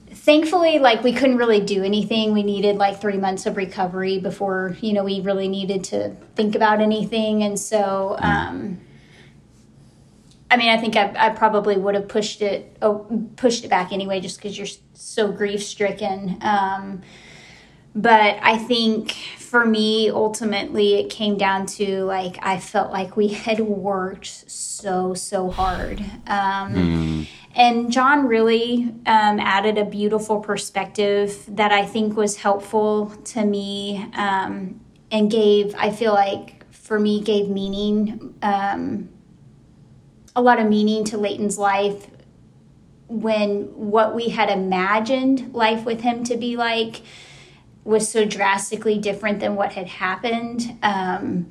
thankfully like we couldn't really do anything. We needed like three months of recovery before you know we really needed to think about anything. And so um i mean i think i, I probably would have pushed it oh, pushed it back anyway just because you're so grief stricken um but I think for me, ultimately, it came down to like I felt like we had worked so so hard, um, and Jon really um, added a beautiful perspective that I think was helpful to me, um, and gave I feel like for me gave meaning, um, a lot of meaning to Leighton's life when what we had imagined life with him to be like was so drastically different than what had happened. Um,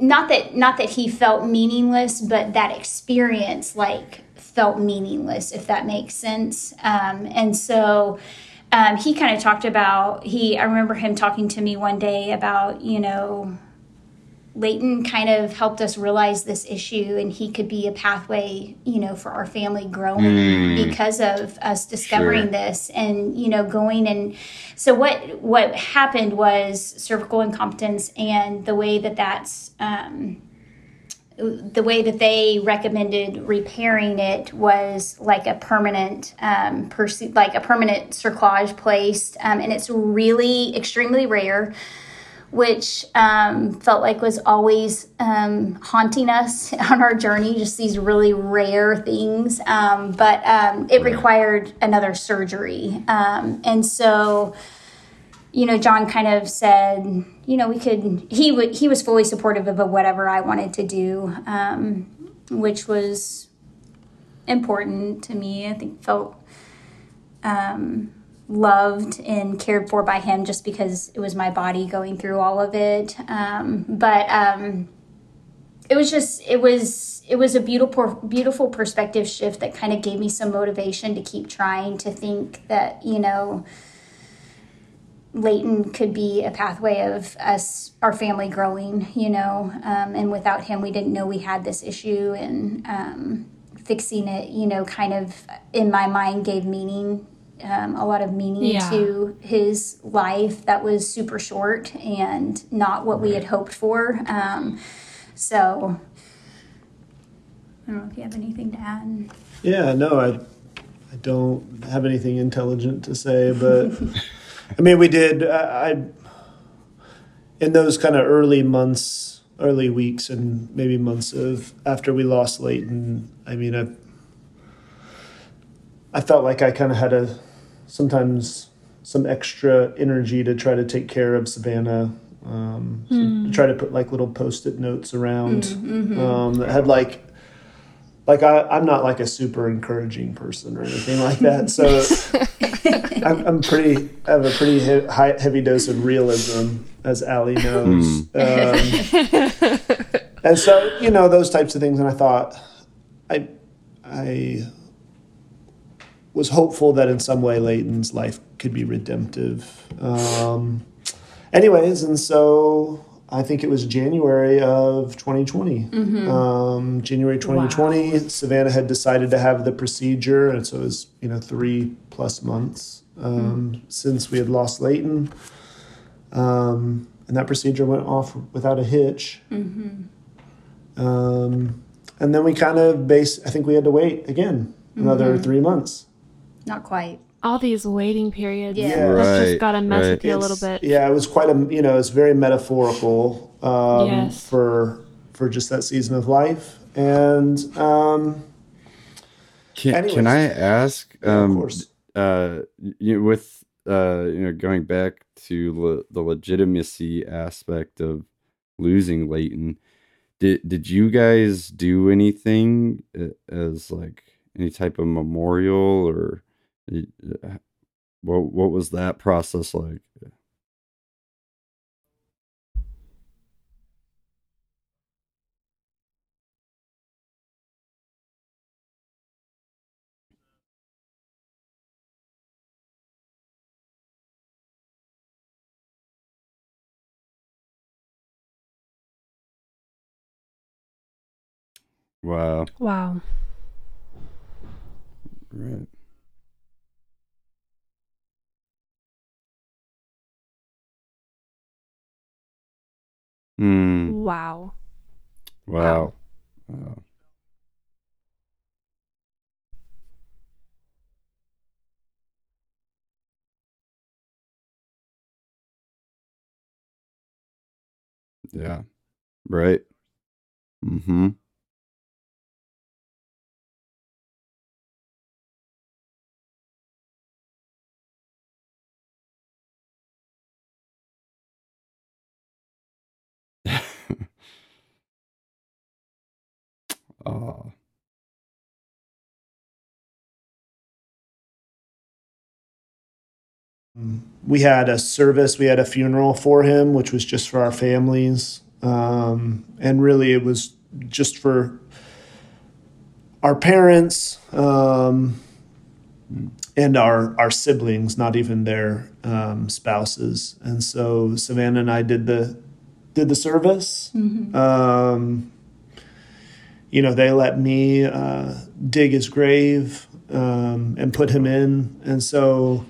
not that not that he felt meaningless, but that experience like felt meaningless, if that makes sense. Um, and so um, he kind of talked about he. I remember him talking to me one day about you know Leighton kind of helped us realize this issue, and he could be a pathway, you know, for our family growing mm. because of us discovering sure. this, and you know, going and so what what happened was cervical incompetence, and the way that that's um, the way that they recommended repairing it was like a permanent um, pers- like a permanent cerclage placed um, and it's really extremely rare which um, felt like was always um, haunting us *laughs* on our journey just these really rare things um, but um, it required another surgery and so you know, Jon kind of said, you know, we could. He would. He was fully supportive of whatever I wanted to do, um, which was important to me. I think felt um, loved and cared for by him just because it was my body going through all of it. Um, but um, it was just it was it was a beautiful beautiful perspective shift that kind of gave me some motivation to keep trying to think that you know Leighton could be a pathway of us, our family growing, you know, um, and without him, we didn't know we had this issue, and um, fixing it, you know, kind of in my mind gave meaning, um, a lot of meaning yeah. to his life that was super short and not what we had hoped for. Um, so, I don't know if you have anything to add. Yeah, no, I, I don't have anything intelligent to say, but. *laughs* I mean, we did. I, I in those kind of early months, early weeks, and maybe months of after we lost Leighton. I mean, I I felt like I kind of had a sometimes some extra energy to try to take care of Savannah. Um, so mm. try to put like little post-it notes around mm-hmm. um, that had like like I, am not like a super encouraging person or anything like that. So *laughs* I'm, I'm, pretty, I have a pretty he- high, heavy dose of realism, as Allie knows. Mm. *laughs* Um, and so, you know, those types of things. And I thought, I, I was hopeful that in some way Leighton's life could be redemptive. Um, anyways, and so I think it was January of 2020. Mm-hmm. Um, January 2020, wow. Savannah had decided to have the procedure, and so it was you know three plus months um, mm-hmm. since we had lost Leighton, um, and that procedure went off without a hitch. Mm-hmm. Um, and then we kind of base. I think we had to wait again another mm-hmm. three months. Not quite all these waiting periods. Yeah, right, that's just got to mess right. with you it's, a little bit. Yeah, it was quite a you know it's very metaphorical um, yes. for for just that season of life. And um, can anyways. can I ask? Yeah, um, of course. Uh, you, with uh, you know, going back to le- the legitimacy aspect of losing Leighton, did did you guys do anything uh, as like any type of memorial or? Uh, what what was that process like? Wow. Wow. Right. Mm. Wow. Wow. wow. Yeah. Right. Mm-hmm. Oh. We had a service, we had a funeral for him, which was just for our families. Um, and really, it was just for our parents um, and our, our siblings, not even their um, spouses. And so Savannah and I did the did the service. Um, you know, they let me uh, dig his grave um, and put him in, and so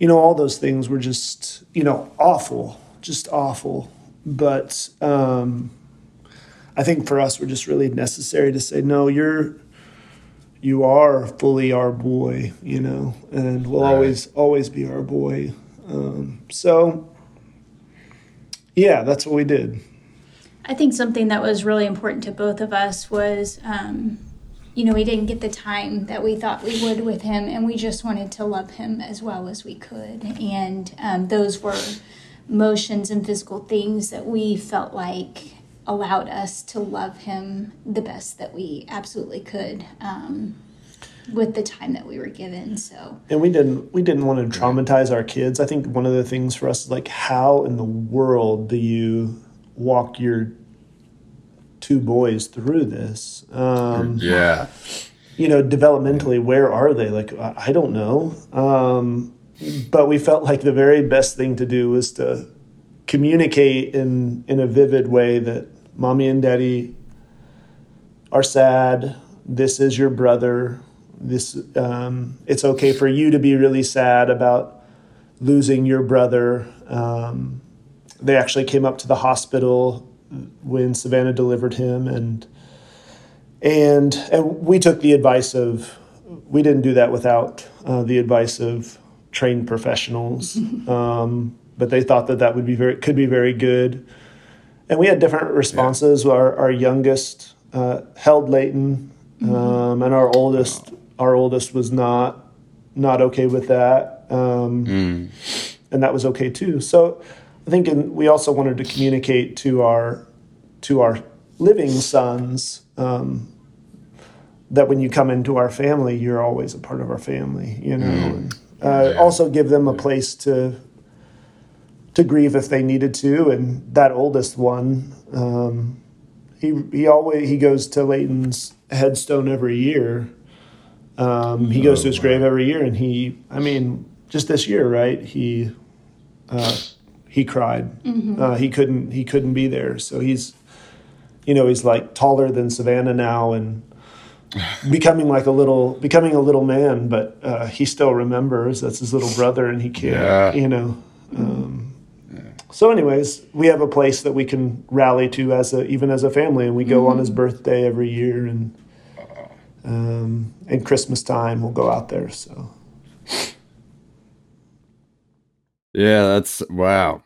you know, all those things were just you know awful, just awful. But um, I think for us, we're just really necessary to say, no, you're you are fully our boy, you know, and will Right. always always be our boy. Um, so yeah, that's what we did. I think something that was really important to both of us was, um, you know, we didn't get the time that we thought we would with him, and we just wanted to love him as well as we could. And um, those were motions and physical things that we felt like allowed us to love him the best that we absolutely could um, with the time that we were given. So, and we didn't we didn't want to traumatize our kids. I think one of the things for us is like how in the world do you walk your two boys through this? Um, Yeah. you know, developmentally, where are they? Like I don't know. Um, but we felt like the very best thing to do was to communicate in in a vivid way that mommy and daddy are sad. This is your brother. This um, it's okay for you to be really sad about losing your brother. Um, they actually came up to the hospital when Savannah delivered him, and and and we took the advice of we didn't do that without uh, the advice of trained professionals. *laughs* um, but they thought that that would be very could be very good, and we had different responses. Our our youngest uh, held Leighton, um, and our oldest our oldest was not not okay with that, um, Mm. and that was okay too. So I think in, we also wanted to communicate to our to our living sons um, that when you come into our family, you're always a part of our family. You know, and, uh, Yeah. also give them a place to to grieve if they needed to. And that oldest one, um, he he always he goes to Leighton's headstone every year. Um, he goes Oh, to his wow. grave every year, and he, I mean, just this year, right? He uh, he cried. Uh, he couldn't he couldn't be there. So he's, you know, he's like taller than Savannah now, and *laughs* becoming like a little becoming a little man. But uh, he still remembers that's his little brother, and he can't. Yeah. You know. Um, So, anyways, we have a place that we can rally to as a even as a family, and we go on his birthday every year, and um, and Christmas time we'll go out there. So. Yeah, that's wow.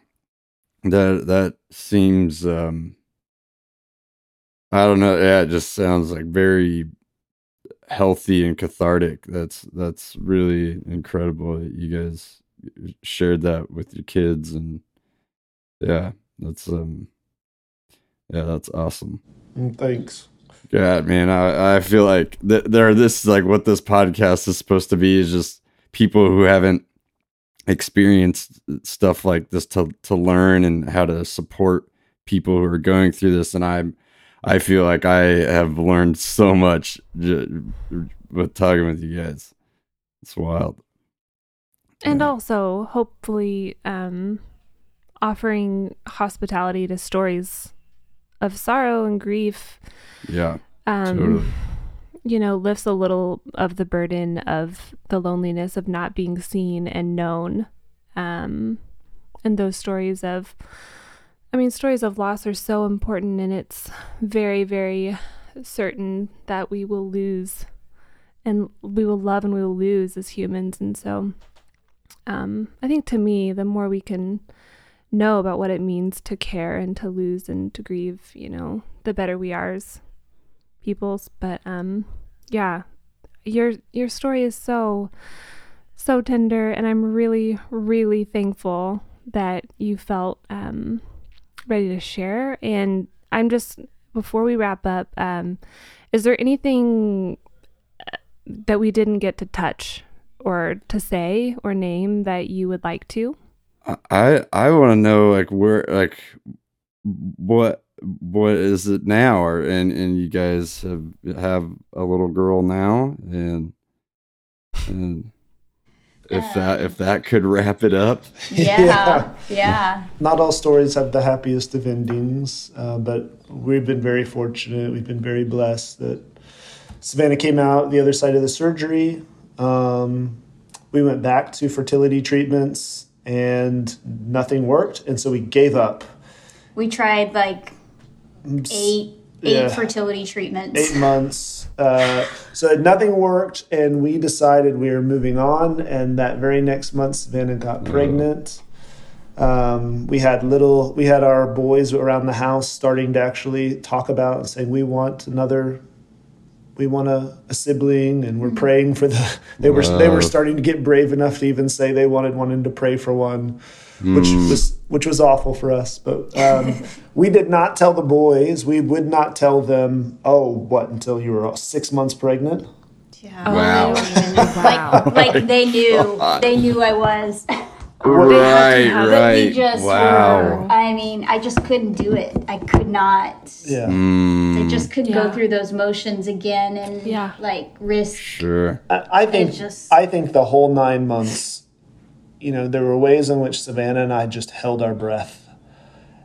That that seems um I don't know, yeah, it just sounds like very healthy and cathartic. That's that's really incredible that you guys shared that with your kids and yeah, that's um yeah, that's awesome. Mm, Thanks. God, man, I, I feel like th- there. This is like what this podcast is supposed to be is just people who haven't experienced stuff like this to to learn and how to support people who are going through this. And I'm, I feel like I have learned so much with talking with you guys. It's wild. And Yeah. also, hopefully, um, offering hospitality to stories of sorrow and grief, Yeah, um, totally. You know, lifts a little of the burden of the loneliness of not being seen and known. Um, and those stories of, I mean, stories of loss are so important, and it's very, very certain that we will lose and we will love and we will lose as humans. And so, um, I think to me, the more we can know about what it means to care and to lose and to grieve, you know, the better we are as peoples. But um, yeah, your your story is so so tender, and I'm really really thankful that you felt um ready to share. And I'm just before we wrap up, um, is there anything uh, that we didn't get to touch or to say or name that you would like to? I I want to know like where like what what is it now or and and you guys have have a little girl now and and if that if that could wrap it up. *laughs* Yeah, yeah. Not all stories have the happiest of endings, uh, but we've been very fortunate. We've been very blessed that Savannah came out the other side of the surgery. Um, we went back to fertility treatments and nothing worked, and so we gave up. We tried like eight eight Yeah. fertility treatments. eight months. Uh, so nothing worked, and we decided we were moving on. And that very next month, Savannah got pregnant. Um, we had little, we had our boys around the house starting to actually talk about and saying we want another, we want a, a sibling, and we're praying for the. They were they were starting to get brave enough to even say they wanted one wanted to pray for one which was which was awful for us. But um, we did not tell the boys. We would not tell them. Oh, what until you were six months pregnant? Yeah. Wow. Wow. Like, like *laughs* they knew, they knew I was. *laughs* Right, have it. But we right. just Wow. were. I mean, I just couldn't do it. I could not. Yeah. Mm, I just couldn't go through those motions again and Yeah. like risk. sure. I, I think just- I think the whole nine months. You know, there were ways in which Savannah and I just held our breath,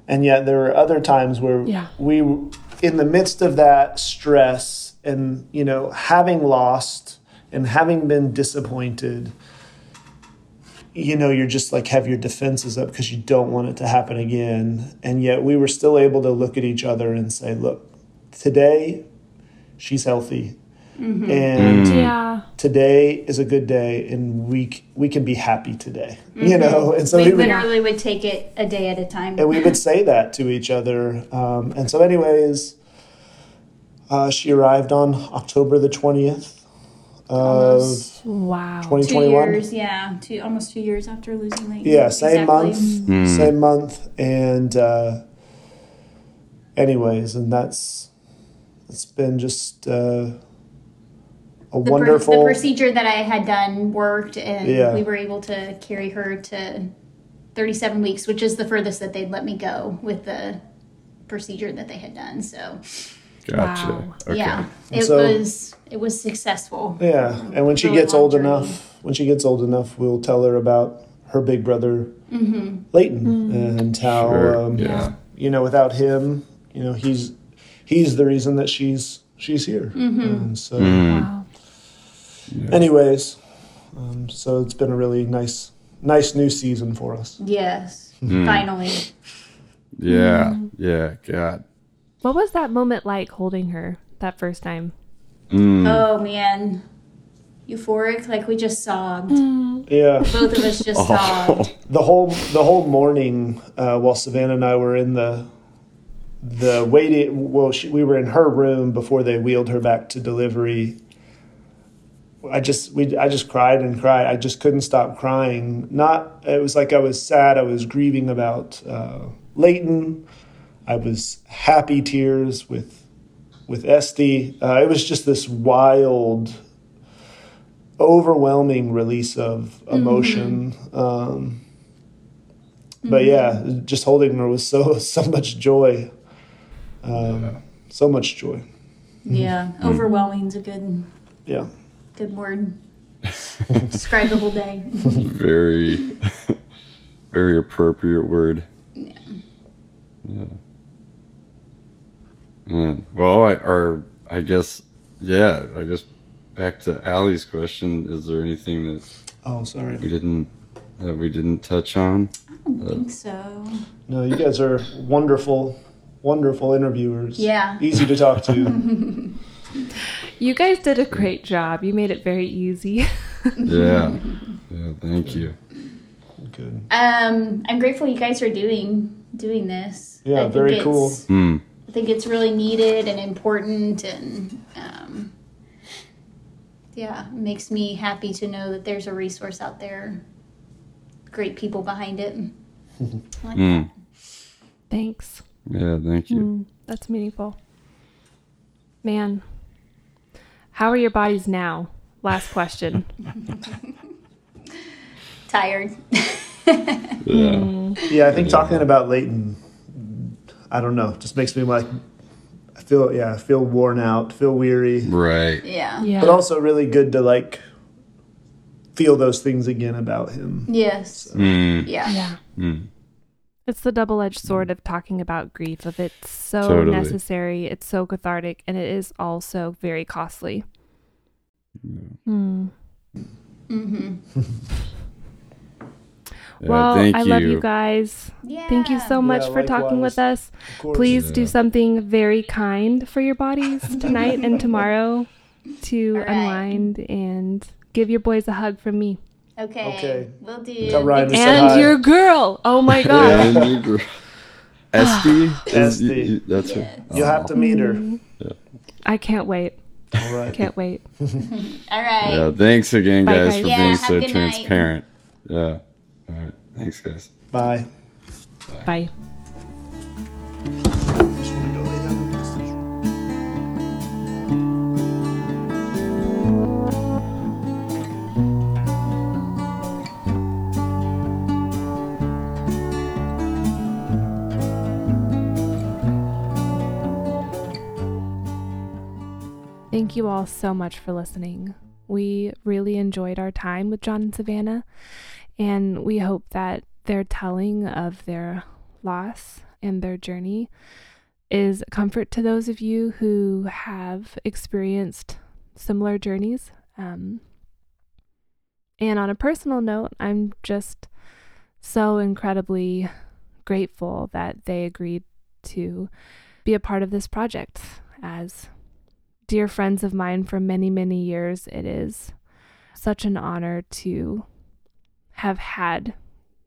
and yet there were other times where Yeah. we, in the midst of that stress and you know having lost and having been disappointed you know you're just like have your defenses up because you don't want it to happen again. And yet we were still able to look at each other and say look today she's healthy and Yeah. today is a good day and we we can be happy today you know and so we we would, literally would take it a day at a time. and we would say that to each other um, and so anyways uh, she arrived on october the 20th of Almost Wow. two 2021 years, yeah, two almost two years after losing Leighton. Yeah, same Exactly. month, same month, and uh, anyways, and that's it's been just uh, a The, pr- wonderful. the procedure that I had done worked, and Yeah. we were able to carry her to 37 weeks, which is the furthest that they'd let me go with the procedure that they had done. So Gotcha. Wow. Okay. yeah, it So- was it was successful. yeah, and when she really gets old journey. enough, when she gets old enough, we'll tell her about her big brother Mm-hmm. Leighton and how Sure. um, yeah. you know without him, you know he's he's the reason that she's she's here, Mm-hmm. and so. Mm. Wow. Anyways, um, so it's been a really nice, nice new season for us. Yes, Hmm. finally. Yeah. Yeah. God. What was that moment like holding her that first time? Mm. Oh man, euphoric, like we just sobbed. Yeah, Both of us just Oh. sobbed. the whole the whole morning uh, while Savannah and I were in the the waiting. Well, she, we were in her room before they wheeled her back to delivery. I just we I just cried and cried. I just couldn't stop crying. Not it was like I was sad. I was grieving about uh, Leighton. I was happy tears with with Esty. Uh, it was just this wild, overwhelming release of emotion. Um, but yeah, just holding her was so *laughs* so much joy. Um, So much joy. Yeah, overwhelming's a good Yeah. Good word. Describe the whole day. Very, very appropriate word. Yeah. Yeah. Man. Well, I, or I guess, yeah. I guess back to Allie's question: Is there anything that Oh, sorry. we didn't that we didn't touch on? I don't think so. No, you guys are wonderful, wonderful interviewers. Yeah. Easy to talk to. *laughs* You guys did a great job. You made it very easy. *laughs* Yeah. Yeah. Thank you. Good. Um, I'm grateful you guys are doing doing this. Yeah, I think very it's- cool. Hmm. I think it's really needed and important, and um, yeah, it makes me happy to know that there's a resource out there. Great people behind it. *laughs* Like that. Thanks. Yeah. Thank you. Mm, that's meaningful. Man, how are your bodies now? Last question. *laughs* Tired. Yeah. Yeah, I think talking about Leighton, I don't know, just makes me like, I feel, yeah, I feel worn out, feel weary. Right. yeah. Yeah. but also really good to like feel those things again about him. Yes. Mm, Yeah. Yeah. mm. It's the double edged sword of talking about grief, of it's so Totally. necessary, it's so cathartic, and it is also very costly. Hmm. Mm-hmm. *laughs* Well, thank I you. love you guys. Yeah. Thank you so much Yeah, for talking with us. Course. Please do something very kind for your bodies *laughs* tonight and tomorrow to All right. unwind and give your boys a hug from me. Okay. Okay. We'll do. Tell Ryan to say And hi. your girl. Oh my *laughs* god. and you gr- *sighs* Esty? Esty. y- y- That's her. You'll have to meet her. Mm-hmm. I can't wait. All right. Can't wait. *laughs* All right. Yeah, thanks again, Bye, guys, guys. for Yeah, being so a good night. transparent. Yeah. All right. Thanks, guys. Bye. Bye. You all so much for listening. We really enjoyed our time with Jon and Savannah, and we hope that their telling of their loss and their journey is comfort to those of you who have experienced similar journeys. Um, and on a personal note, I'm just so incredibly grateful that they agreed to be a part of this project as dear friends of mine for many, many years. It is such an honor to have had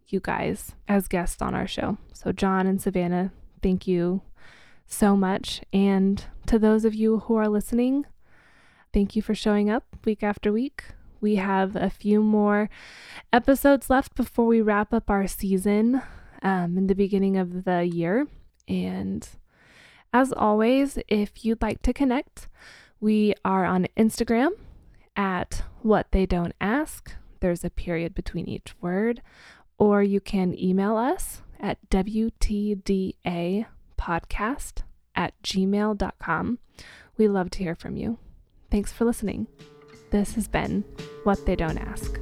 you guys as guests on our show. So, Jon and Savannah, thank you so much. And to those of you who are listening, thank you for showing up week after week. We have a few more episodes left before we wrap up our season um, in the beginning of the year. And as always, if you'd like to connect, we are on Instagram at What They Don't Ask. There's a period between each word. Or you can email us at WTDA podcast at gmail.com. We love to hear from you. Thanks for listening. This has been What They Don't Ask.